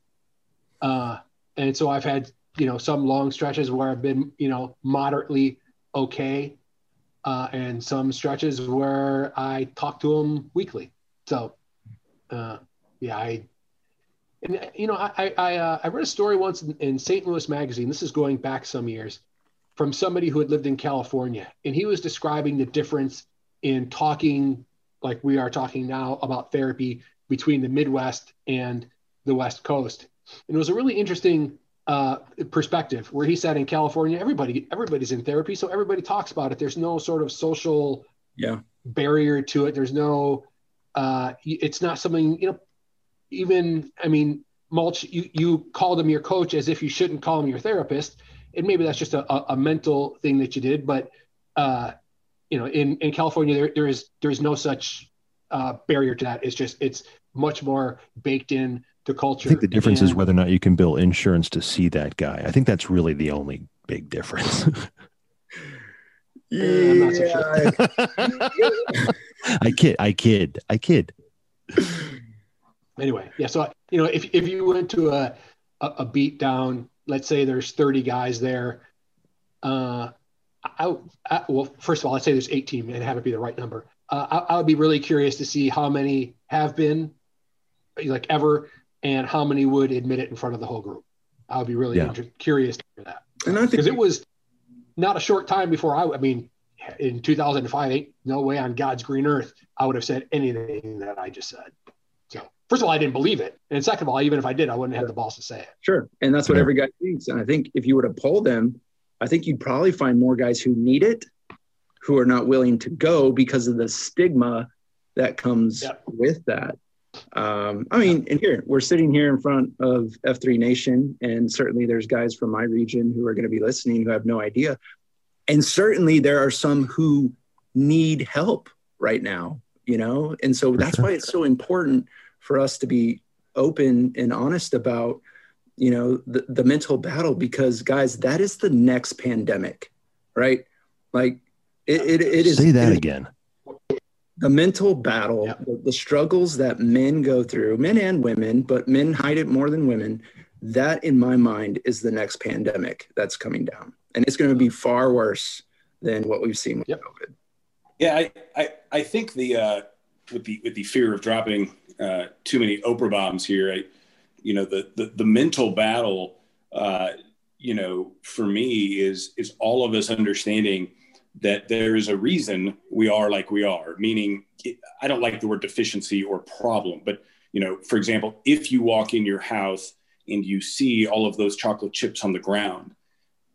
uh, and so I've had you know some long stretches where I've been you know moderately okay, uh, and some stretches where I talk to him weekly. So, uh, yeah, I and you know I I, uh, I read a story once in, in St. Louis Magazine. This is going back some years from somebody who had lived in California, and he was describing the difference in talking like we are talking now about therapy between the Midwest and the West Coast. And it was a really interesting uh, perspective where he said in California, everybody everybody's in therapy, so everybody talks about it. There's no sort of social yeah barrier to it. There's no uh, it's not something you know. Even I mean, mulch. You you called him your coach as if you shouldn't call him your therapist, and maybe that's just a, a, a mental thing that you did. But uh, you know, in in California, there there is there is no such uh, barrier to that. It's just it's much more baked in to culture. I think the difference and, is whether or not you can bill insurance to see that guy. I think that's really the only big difference. yeah, I'm not so sure. I kid, I kid, I kid. Anyway, yeah. So you know, if if you went to a a, a beat down, let's say there's 30 guys there. Uh, I, I, well, first of all, I'd say there's 18 and have it be the right number. Uh, I, I would be really curious to see how many have been like ever and how many would admit it in front of the whole group. I would be really yeah. inter- curious to hear that. And I think because it was not a short time before I, I mean, in 2005, ain't no way on God's green earth I would have said anything that I just said. So, first of all, I didn't believe it, and second of all, even if I did, I wouldn't have the balls to say it. Sure, and that's what every guy thinks. And I think if you were to poll them, I think you'd probably find more guys who need it, who are not willing to go because of the stigma that comes yep. with that. Um, I mean, and here we're sitting here in front of F3 Nation, and certainly there's guys from my region who are going to be listening who have no idea. And certainly there are some who need help right now, you know? And so that's why it's so important for us to be open and honest about, you know, the, the mental battle, because guys, that is the next pandemic, right? Like it, it, it is. Say that again the mental battle, yep. the, the, struggles that men go through, men and women, but men hide it more than women. That, in my mind, is the next pandemic that's coming down, and it's going to be far worse than what we've seen with yep. COVID. Yeah, I, I, I think the uh, with the with the fear of dropping uh, too many Oprah bombs here, I, you know, the the, the mental battle, uh, you know, for me is is all of us understanding that there is a reason we are like we are meaning i don't like the word deficiency or problem but you know for example if you walk in your house and you see all of those chocolate chips on the ground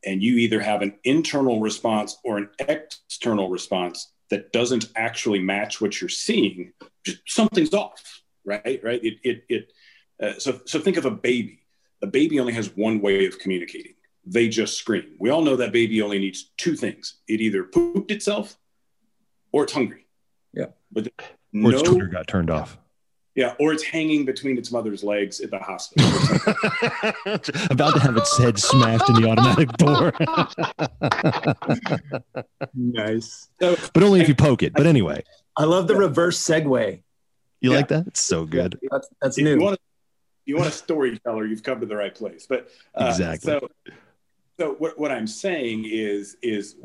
and you either have an internal response or an external response that doesn't actually match what you're seeing something's off right? Right? It it, it uh, so so think of a baby a baby only has one way of communicating they just scream. We all know that baby only needs two things. It either pooped itself or it's hungry. Yeah. But or no, its Twitter got turned off. Yeah, or it's hanging between its mother's legs at the hospital. *laughs* About to have its head smashed in the automatic door. *laughs* nice. So, but only if you poke it. But anyway. I love the reverse segue. You yeah. like that? It's so good. That's, that's new. You want, a, you want a storyteller, you've come to the right place. But uh, exactly. So so what, what I'm saying is, is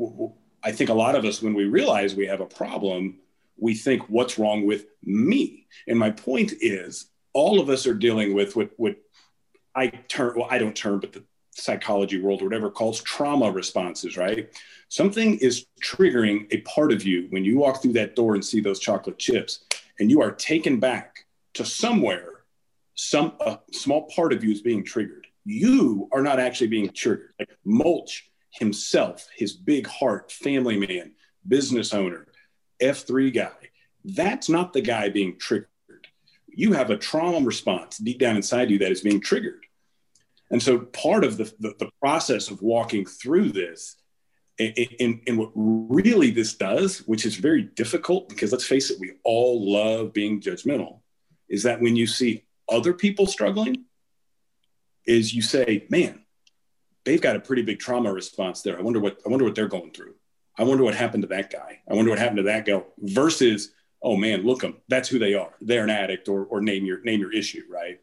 I think a lot of us, when we realize we have a problem, we think, what's wrong with me? And my point is, all of us are dealing with what, what I turn, well, I don't turn, but the, psychology world or whatever calls trauma responses, right? Something is triggering a part of you when you walk through that door and see those chocolate chips, and you are taken back to somewhere. Some a small part of you is being triggered. You are not actually being triggered. Like Mulch himself, his big heart, family man, business owner, F3 guy, that's not the guy being triggered. You have a trauma response deep down inside you that is being triggered. And so part of the, the, the process of walking through this and, and, what really this does, which is very difficult because let's face it, we all love being judgmental, is that when you see other people struggling, is you say, man, they've got a pretty big trauma response there. I wonder what I wonder what they're going through. I wonder what happened to that guy. I wonder what happened to that girl. Versus, oh man, look them. That's who they are. They're an addict, or or name your name your issue, right?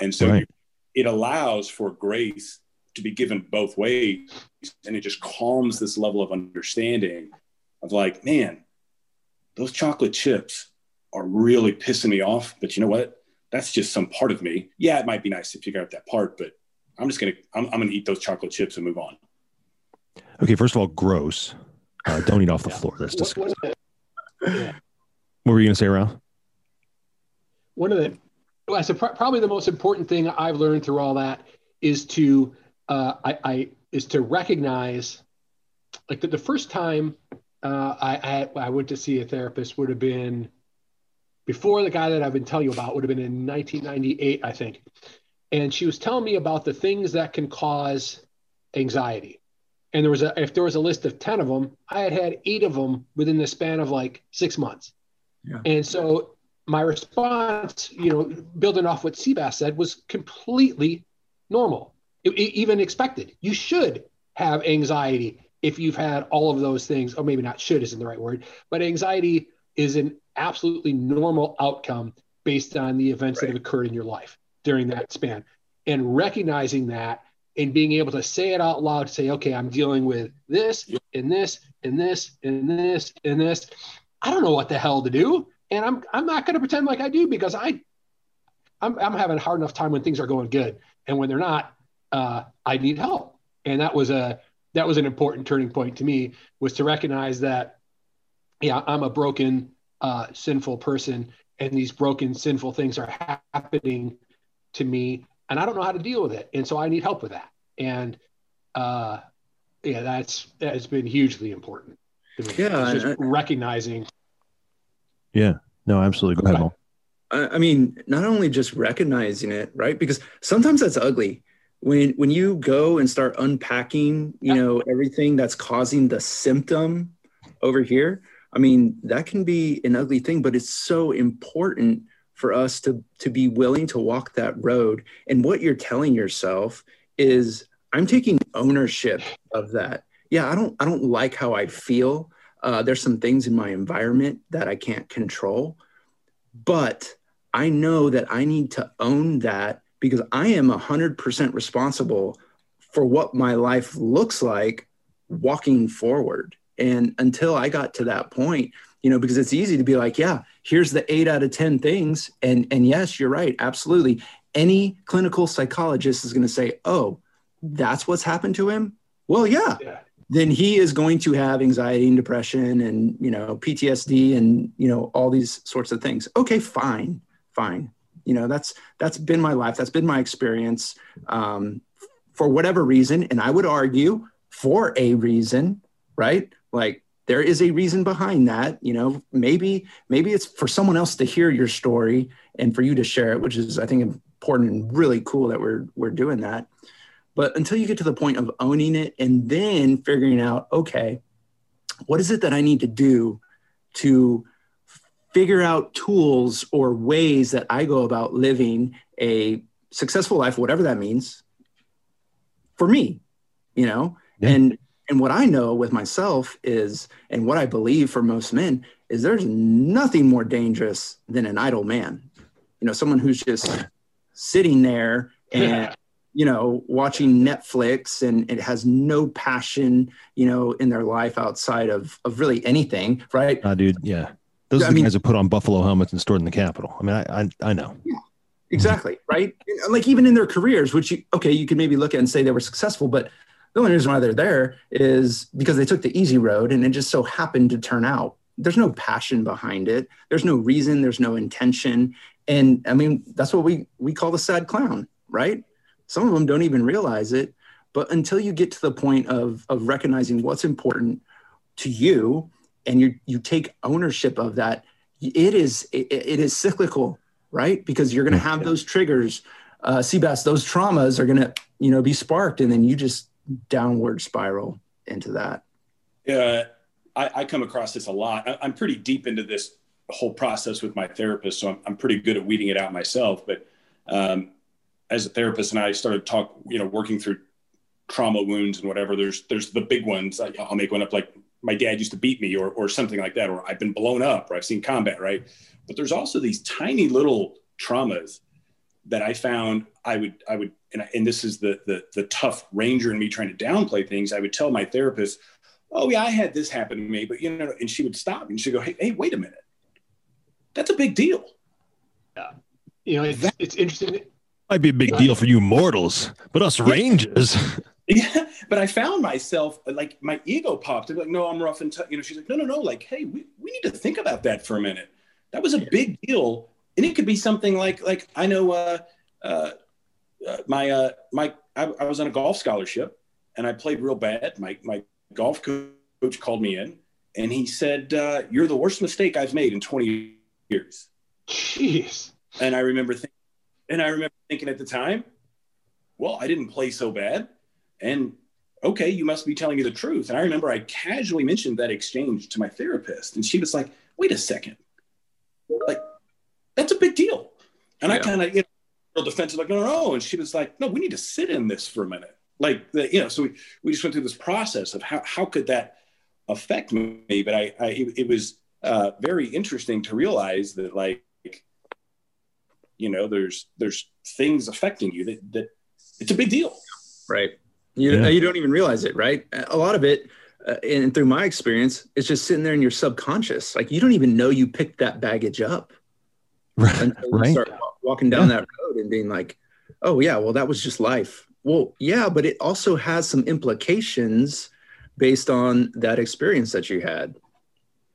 And so right. it allows for grace to be given both ways and it just calms this level of understanding of like man those chocolate chips are really pissing me off but you know what that's just some part of me. Yeah it might be nice to figure out that part but i'm just gonna i'm, I'm gonna eat those chocolate chips and move on. Okay first of all gross. Uh, don't eat off the floor. That's disgusting. what, what, yeah. what were you gonna say Ralph? one of the well, so probably the most important thing I've learned through all that is to uh, I, I, is to recognize like the, the first time uh, I, I, I went to see a therapist would have been before the guy that I've been telling you about would have been in 1998 I think and she was telling me about the things that can cause anxiety and there was a if there was a list of 10 of them I had had eight of them within the span of like six months yeah. and so my response you know building off what Seabass said was completely normal even expected. You should have anxiety if you've had all of those things, or maybe not should isn't the right word, but anxiety is an absolutely normal outcome based on the events right. that have occurred in your life during that span. And recognizing that and being able to say it out loud, say, okay, I'm dealing with this and this and this and this and this. I don't know what the hell to do. And I'm I'm not going to pretend like I do because I I'm, I'm having a hard enough time when things are going good. And when they're not, uh, I need help. And that was a that was an important turning point to me was to recognize that yeah I'm a broken uh, sinful person and these broken sinful things are happening to me and I don't know how to deal with it and so I need help with that. And uh, yeah that's that has been hugely important yeah just I, recognizing yeah. No absolutely. Go ahead Mo. I mean, not only just recognizing it, right? Because sometimes that's ugly. When when you go and start unpacking you know everything that's causing the symptom over here i mean that can be an ugly thing but it's so important for us to to be willing to walk that road. And what you're telling yourself is i'm taking ownership of that. Yeah i don't i don't like how i feel. Uh, there's some things in my environment that i can't control but i know that i need to own that because I am 100% responsible for what my life looks like walking forward. And until I got to that point, you know, because it's easy to be like, yeah, here's the eight out of 10 things. And, and yes, you're right. Absolutely. Any clinical psychologist is going to say, oh, that's what's happened to him. Well, yeah. yeah. Then he is going to have anxiety and depression and, you know, PTSD and, you know, all these sorts of things. Okay, fine, fine you know that's that's been my life that's been my experience um, for whatever reason and i would argue for a reason right like there is a reason behind that you know maybe maybe it's for someone else to hear your story and for you to share it which is i think important and really cool that we're we're doing that but until you get to the point of owning it and then figuring out okay what is it that i need to do to figure out tools or ways that I go about living a successful life, whatever that means, for me, you know? Yeah. And and what I know with myself is, and what I believe for most men, is there's nothing more dangerous than an idle man. You know, someone who's just sitting there and *laughs* you know watching netflix and it has no passion you know in their life outside of of really anything right uh, dude yeah those are the mean, guys who put on buffalo helmets and stored in the Capitol. I mean, I I, I know. Yeah. Exactly. Right. Like even in their careers, which you, okay, you could maybe look at and say they were successful, but the only reason why they're there is because they took the easy road and it just so happened to turn out. There's no passion behind it. There's no reason. There's no intention. And I mean, that's what we we call the sad clown, right? Some of them don't even realize it. But until you get to the point of of recognizing what's important to you and you you take ownership of that, it is it, it is cyclical, right? Because you're going to have those triggers. Uh, Seabass, those traumas are going to you know be sparked, and then you just downward spiral into that. Yeah, I, I come across this a lot. I, am pretty deep into this whole process with my therapist, so I'm, I'm pretty good at weeding it out myself. But um, as a therapist, and I started talk, you know, working through trauma wounds and whatever. There's there's the big ones. I'll make one up like my dad used to beat me, or or something like that, or I've been blown up, or I've seen combat, right? But there's also these tiny little traumas that I found I would I would and, I, and this is the, the the tough ranger in me trying to downplay things. I would tell my therapist, "Oh yeah, I had this happen to me," but you know, and she would stop and she'd go, "Hey, hey, wait a minute, that's a big deal." Yeah, you know, it's, it's interesting. Might be a big deal for you mortals, but us rangers. *laughs* Yeah, but I found myself like my ego popped. I'm like, no, I'm rough and tough. You know, she's like, no, no, no. Like, hey, we, we need to think about that for a minute. That was a big deal, and it could be something like like I know uh, uh, uh, my uh, my I, I, was on a golf scholarship and I played real bad. My my golf coach called me in and he said, uh, "You're the worst mistake I've made in 20 years." Jeez. And I remember thinking, and I remember thinking at the time, well, I didn't play so bad, and okay, you must be telling me the truth. And I remember I casually mentioned that exchange to my therapist, and she was like, "Wait a second, like that's a big deal." And yeah. I kind of, you know, defensive, like, no, no, no. And she was like, no, we need to sit in this for a minute. Like, the, you know, so we, we just went through this process of how, how could that affect me? But I, I it, it was uh, very interesting to realize that like, you know, there's, there's things affecting you that, that it's a big deal. Right. You, yeah. you don't even realize it, right? A lot of it, uh, and through my experience, it's just sitting there in your subconscious. Like you don't even know you picked that baggage up. Right. right. start walking down yeah. that road and being like, oh, yeah, well, that was just life. Well, yeah, but it also has some implications based on that experience that you had.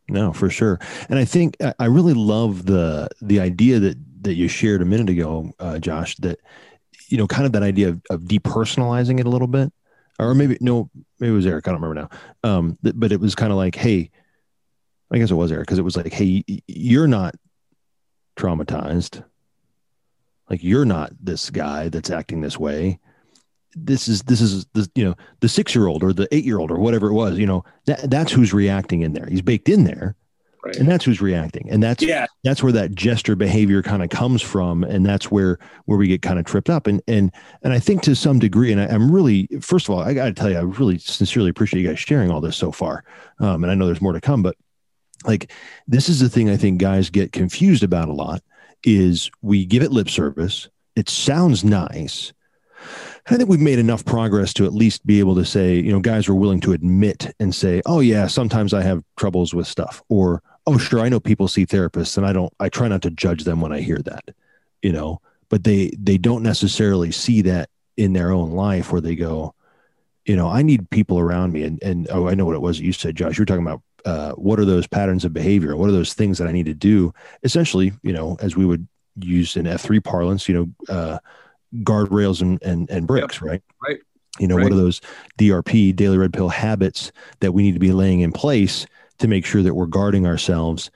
No, for sure. And I think I really love the the idea that that you shared a minute ago, uh, Josh. That you know, kind of that idea of, of, depersonalizing it a little bit, or maybe no, maybe it was Eric. I don't remember now. Um, but it was kind of like, hey, I guess it was Eric because it was like, hey, you're not traumatized. Like you're not this guy that's acting this way. This is this is the you know the six year old or the eight year old or whatever it was. You know that that's who's reacting in there. He's baked in there, right. and that's who's reacting. And that's yeah. that's where that gesture behavior kind of comes from, and that's where where we get kind of tripped up. And and and I think to some degree, and I, am really first of all, I got to tell you, I really sincerely appreciate you guys sharing all this so far. Um, and I know there's more to come, but like this is the thing I think guys get confused about a lot is we give it lip service. It sounds nice. I think we've made enough progress to at least be able to say, you know, guys are willing to admit and say, oh, yeah, sometimes I have troubles with stuff. Or, oh, sure, I know people see therapists and I don't, I try not to judge them when I hear that, you know, but they, they don't necessarily see that in their own life where they go, you know, I need people around me. And, and oh, I know what it was you said, Josh. You were talking about uh, what are those patterns of behavior? What are those things that I need to do? Essentially, you know, as we would use in F3 parlance, you know, uh, guardrails and, and, and bricks, yep. right? Right. You know, right. what are those DRP, daily red pill habits that we need to be laying in place to make sure that we're guarding ourselves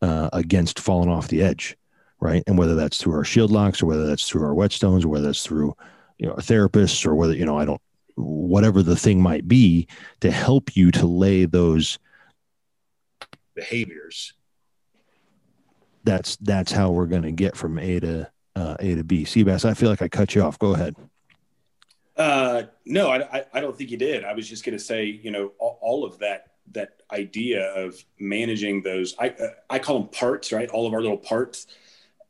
uh, against falling off the edge, right? And whether that's through our shield locks or whether that's through our whetstones or whether that's through, you know, our therapists or whether, you know, I don't, whatever the thing might be to help you to lay those behaviors. That's that's how we're going to get from a to uh, a to b. Seabass i feel like i cut you off. Go ahead. Uh, no I, I don't think you did. I was just going to say you know all, all, of that that idea of managing those i uh, i call them parts right? All of our little parts.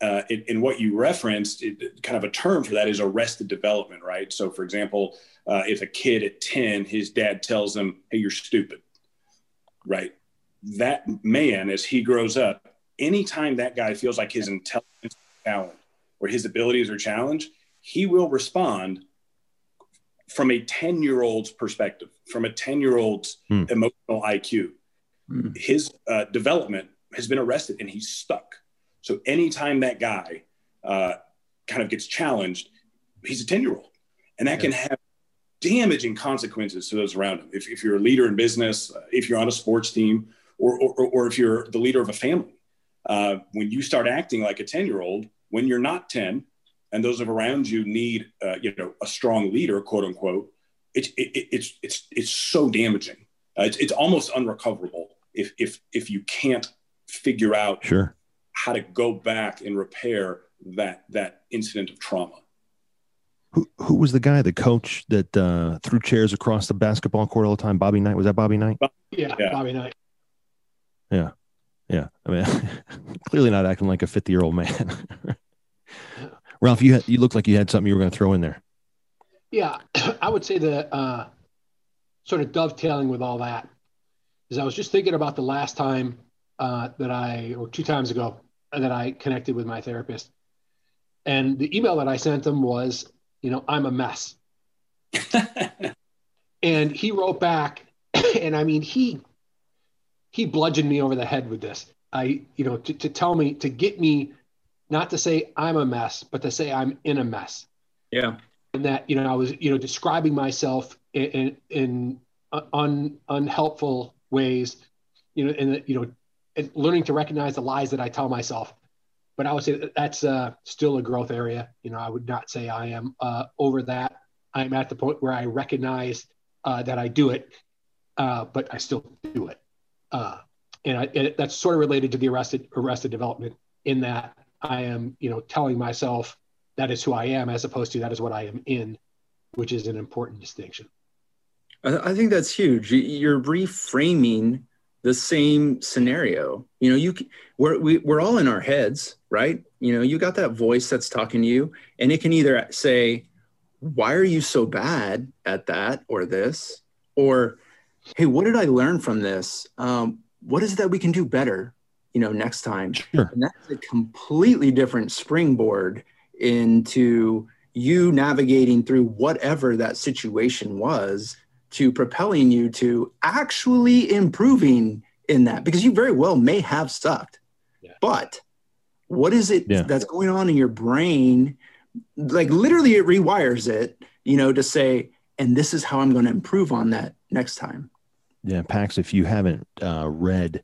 Uh, in, what you referenced, it, kind of a term for that is arrested development, right? So, for example, uh, if a kid at 10, his dad tells him, Hey, you're stupid, right? That man, as he grows up, anytime that guy feels like his intelligence challenged or his abilities are challenged, he will respond from a 10 year old's perspective, from a 10 year old's hmm. emotional IQ. Hmm. His uh, development has been arrested and he's stuck. So anytime that guy uh, kind of gets challenged, he's a 10 year old. And that yeah. can have damaging consequences to those around him. If, if you're a leader in business, uh, if you're on a sports team, or, or, or if you're the leader of a family, uh, when you start acting like a 10 year old, when you're not 10, and those of around you need, uh, you know, a strong leader, quote unquote, it's, it, it's, it's, it's so damaging. Uh, it's, it's almost unrecoverable if, if, if you can't figure out sure. how to go back and repair that, that incident of trauma. Who, who was the guy, the coach that uh, threw chairs across the basketball court all the time? Bobby Knight. Was that Bobby Knight? Yeah, yeah. Bobby Knight. Yeah. Yeah. I mean, *laughs* clearly not acting like a 50 year old man. *laughs* Ralph, you had, you looked like you had something you were going to throw in there. Yeah. *clears throat* I would say that uh, sort of dovetailing with all that is I was just thinking about the last time uh, that I, or two times ago, that I connected with my therapist. And the email that I sent him was, you know, I'm a mess. *laughs* and he wrote back, *clears throat* and I mean, he he bludgeoned me over the head with this. I, you know, to, to tell me to get me not to say I'm a mess, but to say I'm in a mess. Yeah. And that, you know, I was, you know, describing myself in, in, in un, unhelpful ways, you know, and, you know, learning to recognize the lies that I tell myself. But I would say that that's uh, still a growth area. You know, I would not say I am uh, over that. I'm at the point where I recognize uh, that I do it, uh, but I still do it. Uh, and, I, that's sort of related to the arrested arrested development in that I am, you know, telling myself that is who I am as opposed to that is what I am in, which is an important distinction. I think that's huge. You're reframing the same scenario. You know, you we're we, are we are all in our heads, right? You know, you got that voice that's talking to you, and it can either say, "Why are you so bad at that or this?" or "Hey, what did I learn from this? Um, what is it that we can do better?" you know, next time. Sure. And that's a completely different springboard into you navigating through whatever that situation was to propelling you to actually improving in that because you very well may have sucked. Yeah. But what is it yeah. that's going on in your brain? Like literally, it rewires it, you know, to say, and this is how I'm going to improve on that next time. Yeah, Pax, if you haven't uh, read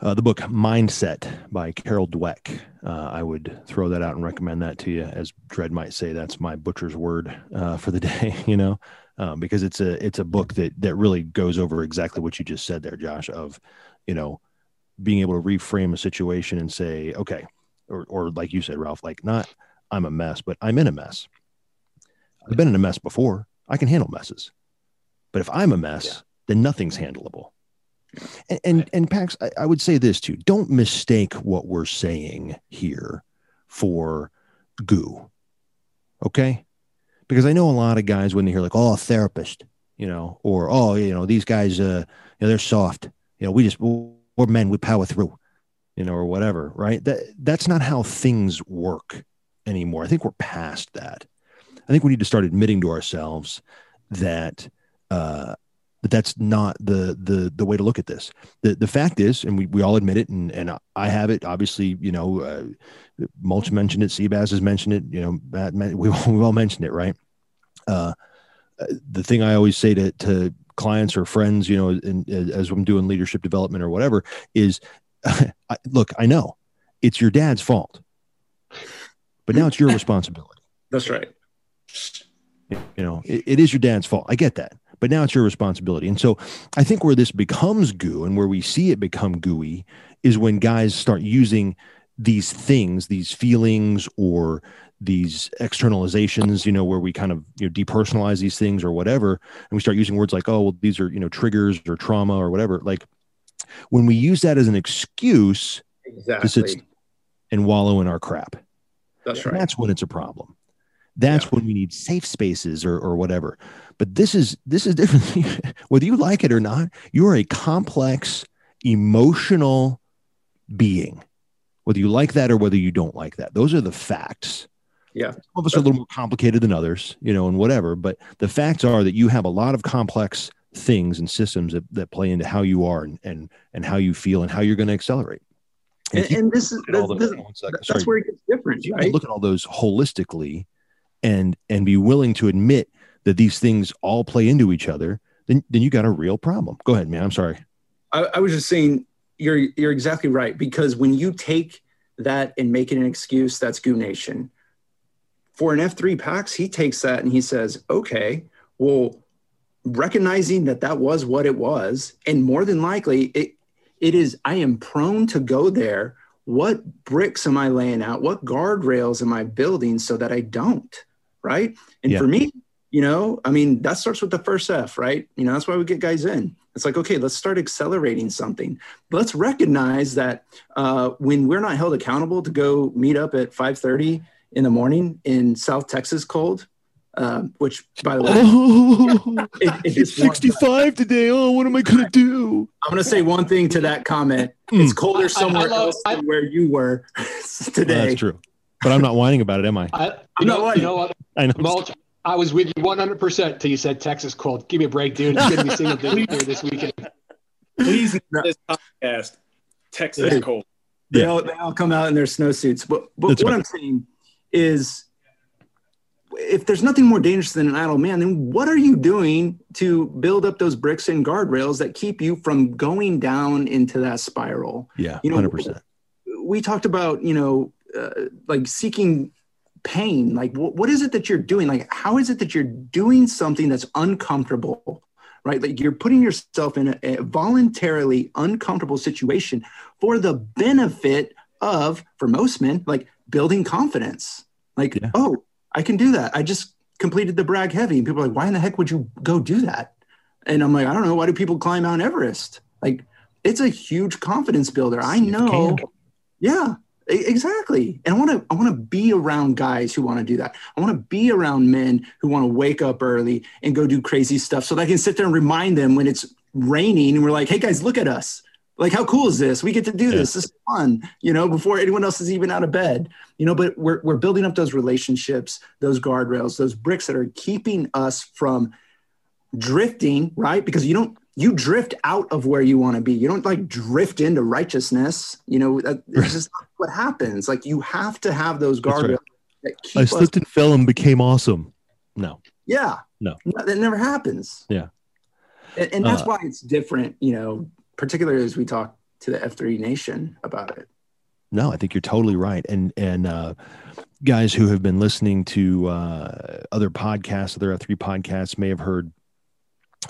uh, the book Mindset by Carol Dweck. Uh, I would throw that out and recommend that to you. As Dred might say, that's my butcher's word uh, for the *laughs* day, you know, um, because it's a it's a book that that really goes over exactly what you just said there, Josh. Of you know, being able to reframe a situation and say, okay, or or like you said, Ralph, like not I'm a mess, but I'm in a mess. I've been in a mess before. I can handle messes, but if I'm a mess, yeah. Then nothing's handleable and and, and Pax, I, I would say this too: don't mistake what we're saying here for goo. Okay, because I know a lot of guys when they hear like, "Oh, a therapist," you know, or "Oh, you know, these guys, uh, you know, they're soft." You know, we just we're men, we power through, you know, or whatever, right? That that's not how things work anymore. I think we're past that. I think we need to start admitting to ourselves that uh, but that's not the the the way to look at this. The the fact is, and we, we all admit it, and and I have it. Obviously, you know, uh, Mulch mentioned it, Seabass has mentioned it. You know, Matt, *laughs* we we all mentioned it, right? Uh, the thing I always say to to clients or friends, you know, in, as I'm doing leadership development or whatever, is, *laughs* I, look, I know it's your dad's fault, but now it's your *laughs* responsibility. That's right. You know, it, it is your dad's fault. I get that but now it's your responsibility. And so I think where this becomes goo and where we see it become gooey is when guys start using these things, these feelings or these externalizations, you know, where we kind of you know depersonalize these things or whatever, and we start using words like, oh, well, these are you know triggers or trauma or whatever. Like when we use that as an excuse exactly. to sit and wallow in our crap. That's right. That's when it's a problem. That's yeah. when we need safe spaces or or whatever. But this is this is *laughs* different. Whether you like it or not, you are a complex, emotional being whether you like that or whether you don't like that. Those are the facts. Yeah. Some of us are a little more complicated than others, you know, and whatever. But the facts are that you have a lot of complex things and systems that, that play into how you are and, and, and how you feel and how you're going to accelerate. And, and this is this, those- this- that's where it gets different, you right? look at all those holistically and and be willing to admit that these things all play into each other, then then you got a real problem. Go ahead, man. I'm sorry. I, I was just saying you're you're exactly right because when you take that and make it an excuse, that's Goo Nation. For an F3 Pax, he takes that and he says, okay, well, recognizing that that was what it was, and more than likely, it it is. I am prone to go there. What bricks am I laying out? What guardrails am I building so that I don't? Right. And Yeah. for me, you know, I mean, that starts with the first F, right? You know, that's why we get guys in. It's like, okay, let's start accelerating something. Let's recognize that uh, when we're not held accountable to go meet up at 5:30 in the morning in South Texas cold, uh, which by the way, Oh, *laughs* *laughs* it, it it's just 65 today. Oh, what am I gonna do? I'm going to say one thing to that comment. Mm. It's colder I- I somewhere love- else I- than where you were Well, *laughs* today. that's true. But I'm not whining about it, am I? I, you, know, lying. you know what, I know. Mulch? I was with you 100% till you said Texas cold. Give me a break, dude. It's going to be single digit here this weekend. Please, not this podcast, Texas Hey. cold. They, Yeah. all, they all come out in their snowsuits. But, but That's what right. I'm saying is if there's nothing more dangerous than an idle man, then what are you doing to build up those bricks and guardrails that keep you from going down into that spiral? Yeah, You know, 100%. we talked about you know uh, like seeking pain like what, what is it that you're doing? Like how is it that you're doing something that's uncomfortable right? Like you're putting yourself in a, a voluntarily uncomfortable situation for the benefit of for most men like building confidence. Like Yeah. oh i can do that. I just completed the brag heavy. And people are like why in the heck would you go do that? And i'm like i don't know. Why do people climb mount everest? Like it's a huge confidence builder. I See if you know. Yeah, exactly. And I want to I want to be around guys who want to do that. I want to be around men who want to wake up early and go do crazy stuff so that I can sit there and remind them when it's raining and we're like, "Hey guys, look at us. Like how cool is this? We get to do Yeah. this. This is fun." You know, before anyone else is even out of bed. You know, but we're we're building up those relationships, those guardrails, those bricks that are keeping us from drifting, right? Because you don't you drift out of where you want to be. You don't like drift into righteousness. You know, that, it's just what happens. Like you have to have those right. guardrails that keep I us. slipped and fell and became awesome. No. Yeah. No. that never happens. Yeah. And, and that's Uh, why it's different, you know, particularly as we talk to the F3 Nation about it. No, I think you're totally right. And and uh, guys who have been listening to uh, other podcasts, other F3 podcasts, may have heard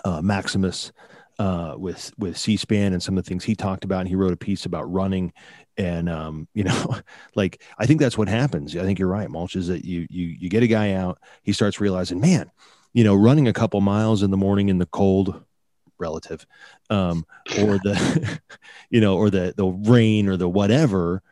uh, Maximus uh, with with C-SPAN and some of the things he talked about. And he wrote a piece about running, and um, *laughs* you know, like I think that's what happens. I think you're right, Mulch. Is that you you you get a guy out, he starts realizing, man, you know, running a couple miles in the morning in the cold, relative, um, or the, *laughs* you know, or the the rain or the whatever,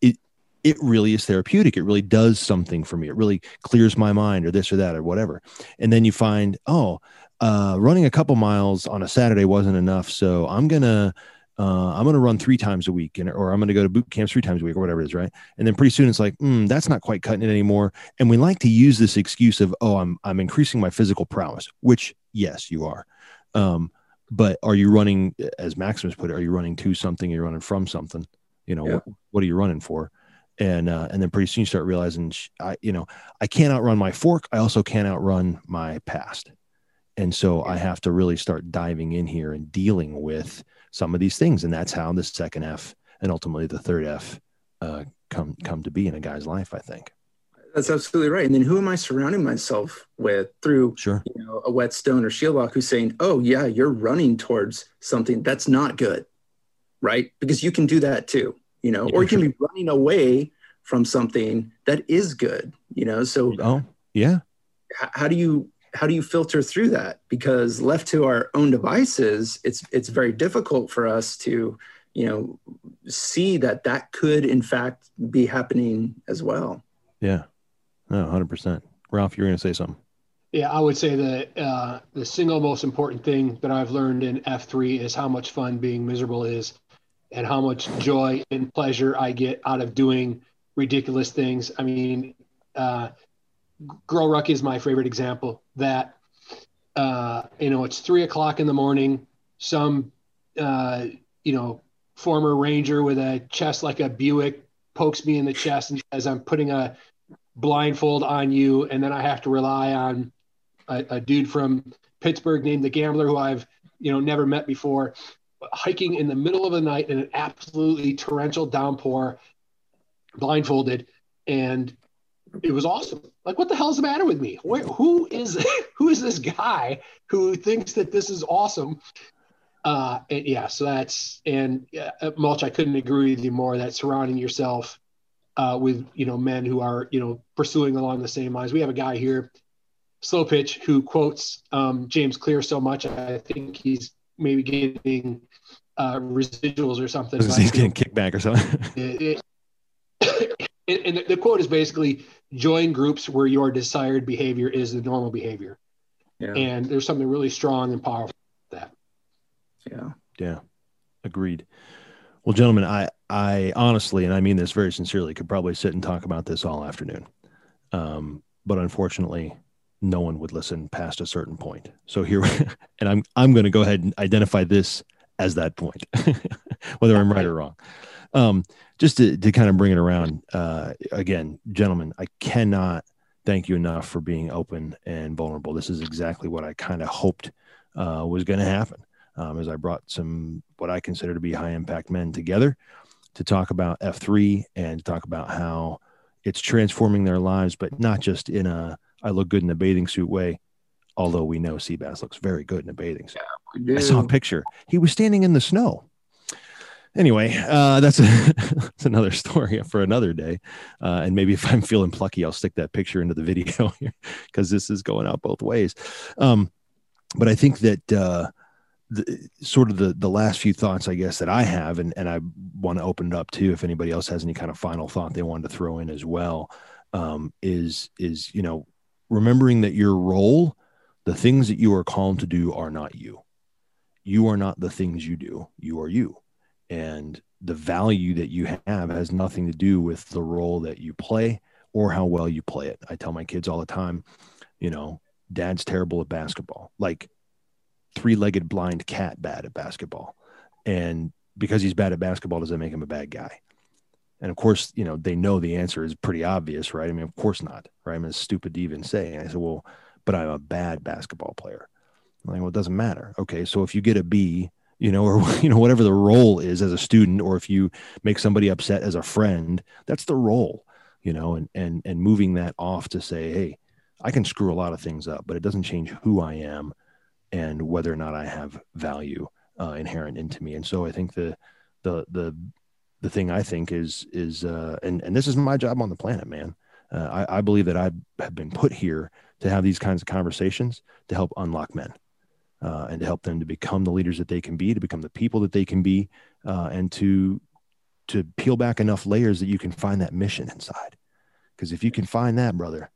it it really is therapeutic. It really does something for me. It really clears my mind, or this or that, or whatever. And then you find, oh, uh, running a couple miles on a Saturday wasn't enough, so I'm gonna. Uh, I'm going to run three times a week, and or I'm going to go to boot camps three times a week, or whatever it is, right? And then pretty soon it's like, mm, that's not quite cutting it anymore. And we like to use this excuse of, oh, I'm I'm increasing my physical prowess, which yes, you are. Um, but are you running, as Maximus put it, are you running to something? Are you running from something? You know, Yeah. what, what are you running for? And uh, and then pretty soon you start realizing, sh- I you know, I can't outrun my fork. I also can't outrun my past. And so I have to really start diving in here and dealing with some of these things. And that's how the second F and ultimately the third F uh, come come to be in a guy's life. I think. That's absolutely right. And then who am I surrounding myself with through Sure. you know, a whetstone or shield lock who's saying, "Oh yeah, you're running towards something that's not good," right? Because you can do that too, you know, Yeah, or you can sure. be running away from something that is good, you know. So Oh yeah. how do you how do you filter through that? Because left to our own devices, it's it's very difficult for us to you know see that that could in fact be happening as well. Yeah. No, hundred percent. Ralph, you're going to say something. Yeah, I would say that uh, the single most important thing that I've learned in F3 is how much fun being miserable is. and how much joy and pleasure I get out of doing ridiculous things. I mean, uh, GORUCK is my favorite example. That uh, you know, it's three o'clock in the morning. Some uh, you know former ranger with a chest like a Buick pokes me in the chest and says, "I'm putting a blindfold on you," and then I have to rely on a, a dude from Pittsburgh named the Gambler, who I've you know never met before, hiking in the middle of the night in an absolutely torrential downpour, blindfolded, and it was awesome. Like, what the hell is the matter with me? Where, who is *laughs* who is this guy who thinks that this is awesome? Uh, and yeah, so that's and uh, mulch. I couldn't agree with you more. That surrounding yourself uh, with you know men who are you know pursuing along the same lines. We have a guy here, slow pitch, who quotes um, James Clear so much. I think he's maybe getting uh, residuals or something. He's getting kickback or something. *laughs* it, it, and the quote is basically join groups where your desired behavior is the normal behavior. Yeah. And there's something really strong and powerful that. Yeah. Yeah. Agreed. Well, gentlemen, I, I honestly, and I mean this very sincerely, could probably sit and talk about this all afternoon. Um, but unfortunately, no one would listen past a certain point. So here, *laughs* and I'm, I'm going to go ahead and identify this as that point, *laughs* whether I'm right or wrong. Um, just to, to kind of bring it around, uh, again, gentlemen, I cannot thank you enough for being open and vulnerable. This is exactly what I kind of hoped uh, was going to happen um, as I brought some what I consider to be high impact men together to talk about F3 and talk about how it's transforming their lives, but not just in a I look good in a bathing suit way. Although we know Seabass looks very good in a bathing suit. Yeah, I saw a picture. He was standing in the snow. Anyway, uh, that's, a, *laughs* that's another story for another day. Uh, and maybe if I'm feeling plucky, I'll stick that picture into the *laughs* video here because this is going out both ways. Um, but I think that uh, the, sort of the the last few thoughts I guess that I have, and and I want to open it up too if anybody else has any kind of final thought they wanted to throw in as well, um, is is you know remembering that your role, the things that you are called to do, are not you. You are not the things you do. You are you, and the value that you have has nothing to do with the role that you play or how well you play it. I tell my kids all the time, you know, dad's terrible at basketball. Like three-legged blind cat bad at basketball. And because he's bad at basketball does that make him a bad guy. And of course you know they know the answer is pretty obvious right? I mean of course not right? I mean it's stupid to even say. And i said well but i'm a bad basketball player. I'm like well it doesn't matter. Okay so if you get a b you know or *laughs* you know whatever the role is as a student or if you make somebody upset as a friend that's the role you know and and and moving that off to say hey i can screw a lot of things up but it doesn't change who i am and whether or not I have value uh, inherent into me. And so I think the the the the thing I think is is uh, and and this is my job on the planet, man. Uh, I, I believe that I have been put here to have these kinds of conversations to help unlock men. Uh, and to help them to become the leaders that they can be, to become the people that they can be, uh, and to to peel back enough layers that you can find that mission inside. Because if you can find that, brother,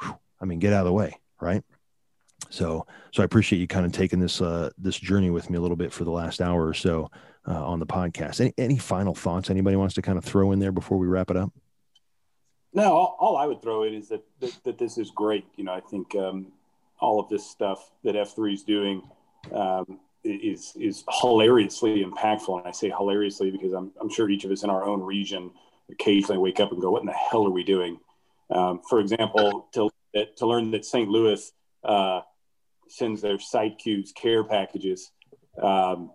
whew, I mean, get out of the way, right? So, so I appreciate you kind of taking this uh, this journey with me a little bit for the last hour or so uh, on the podcast. Any, any final thoughts anybody wants to kind of throw in there before we wrap it up? No, all, all I would throw in is that, that, that this is great. You know, I think um, all of this stuff that F three is doing um, is is hilariously impactful, and I say hilariously because I'm I'm sure each of us in our own region occasionally wake up and go, "What in the hell are we doing?" Um, for example, to to learn that St. Louis uh, sends their site Qs care packages. Um,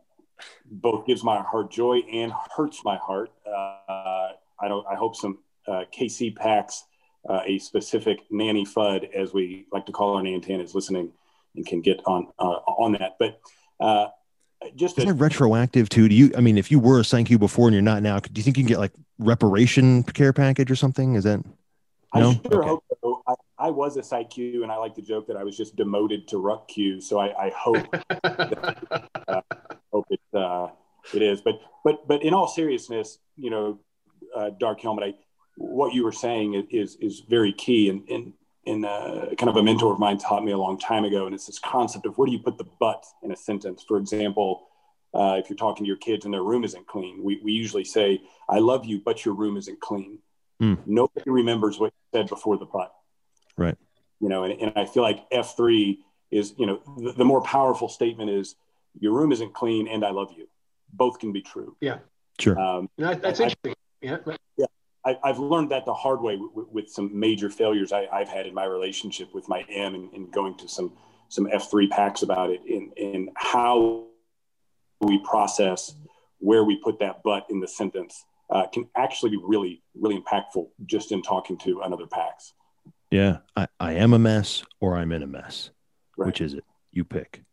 both gives my heart joy and hurts my heart. Uh, I don't. I hope some uh, KC packs uh, a specific nanny FUD, as we like to call our Nantans, listening and can get on uh, on that. But uh, just is that retroactive too? Do you? I mean, if you were a thank you before and you're not now, do you think you can get like reparation care package or something? Is that? No? I sure okay. hope so. I, I was a site Q, and I like to joke that I was just demoted to ruck Q. So I, I hope, *laughs* that, uh, hope it uh, it is. But but but in all seriousness, you know, uh, Dark Helmet, I, what you were saying is is very key, and and and uh, kind of a mentor of mine taught me a long time ago, and it's this concept of where do you put the but in a sentence. For example, uh, if you're talking to your kids and their room isn't clean. We, we usually say, I love you, but your room isn't clean. Mm. Nobody remembers what you said before the putt. Right. You know, and, and I feel like F3 is, you know, the, the more powerful statement is your room isn't clean and I love you. Both can be true. Yeah. Sure. Um, That, that's I- interesting. Yeah. yeah, I, I've learned that the hard way with, with some major failures I, I've had in my relationship with my M and, and going to some some F3 packs about it in, in how we process where we put that but in the sentence uh, can actually be really, really impactful just in talking to another PAX. Yeah. I, I am a mess or I'm in a mess. Right. Which is it? You pick.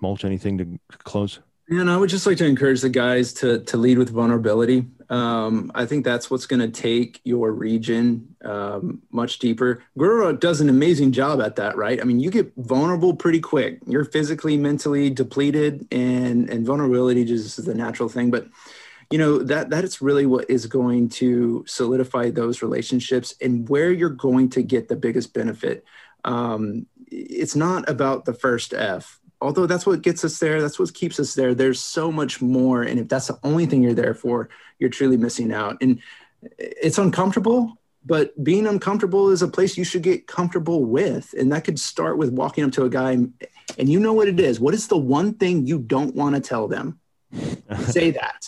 Mulch, anything to close? And I would just like to encourage the guys to to lead with vulnerability. Um, I think that's what's going to take your region um, much deeper. GORUCK does an amazing job at that, right? I mean, you get vulnerable pretty quick. You're physically, mentally depleted, and and vulnerability just is the natural thing. But you know that that is really what is going to solidify those relationships and where you're going to get the biggest benefit. Um, it's not about the first F although that's what gets us there that's what keeps us there. There's so much more and if that's the only thing you're there for you're truly missing out. And it's uncomfortable but being uncomfortable is a place you should get comfortable with. And that could start with walking up to a guy and, and you know what it is. What is the one thing you don't want to tell them? *laughs* Say that.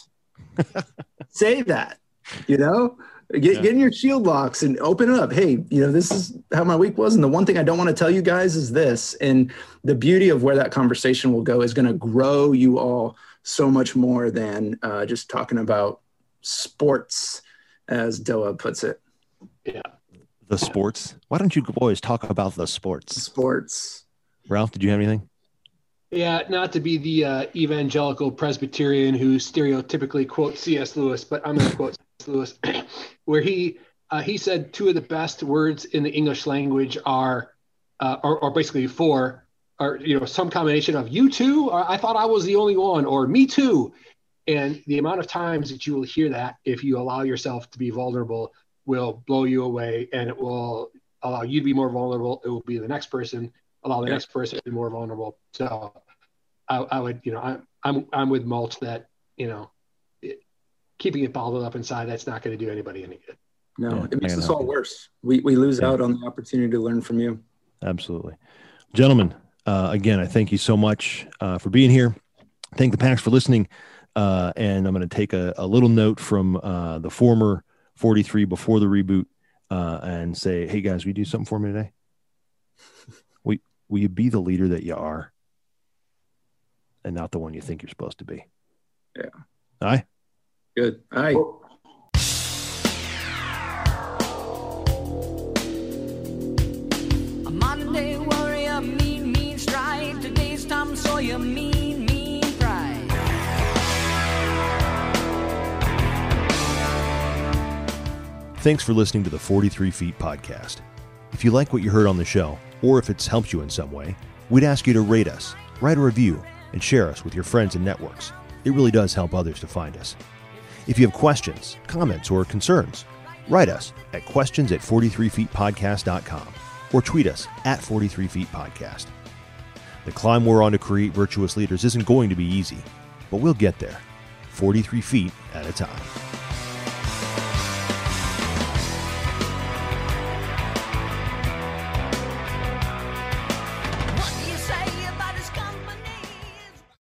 Say that you know get, Yeah. get in your shield locks and open it up hey you know this is how my week was and the one thing i don't want to tell you guys is this and the beauty of where that conversation will go is going to grow you all so much more than uh, just talking about sports as doa puts it Yeah. The sports. Why don't you boys talk about the sports? sports Ralph, did you have anything? Yeah, not to be the uh, evangelical Presbyterian who stereotypically quotes C.S. Lewis, but I'm going to quote C.S. Lewis, *clears throat* where he uh, he said two of the best words in the English language are, uh, or, or basically four, or you know some combination of "you too," or "I thought I was the only one," or "me too." And the amount of times that you will hear that, if you allow yourself to be vulnerable, will blow you away, and it will allow you to be more vulnerable. It will be the next person allow the Yeah. next person to be more vulnerable. So I, I would, you know, I'm, I'm, I'm with mulch that, you know, keeping it bottled up inside, that's not going to do anybody any good. no Yeah, it makes I us all worse we, we lose Yeah. out on the opportunity to learn from you Absolutely. Gentlemen, uh, again, I thank you so much uh, for being here. Thank the PAX for listening. Uh, and I'm going to take a, a little note from uh, the former 43 before the reboot uh, and say, hey, guys, will you do something for me today? *laughs* will, will you be the leader that you are and not the one you think you're supposed to be? Yeah. All right. Good all right A modern day warrior, mean, mean stride. Today's Tom Sawyer, mean, mean pride. Thanks for listening to the 43 Feet podcast. If you like what you heard on the show, or if it's helped you in some way, we'd ask you to rate us, write a review, and share us with your friends and networks. It really does help others to find us. If you have questions, comments, or concerns, write us at questions at 43feetpodcast.com or tweet us at 43feetpodcast. The climb we're on to create virtuous leaders isn't going to be easy, but we'll get there, 43 feet at a time.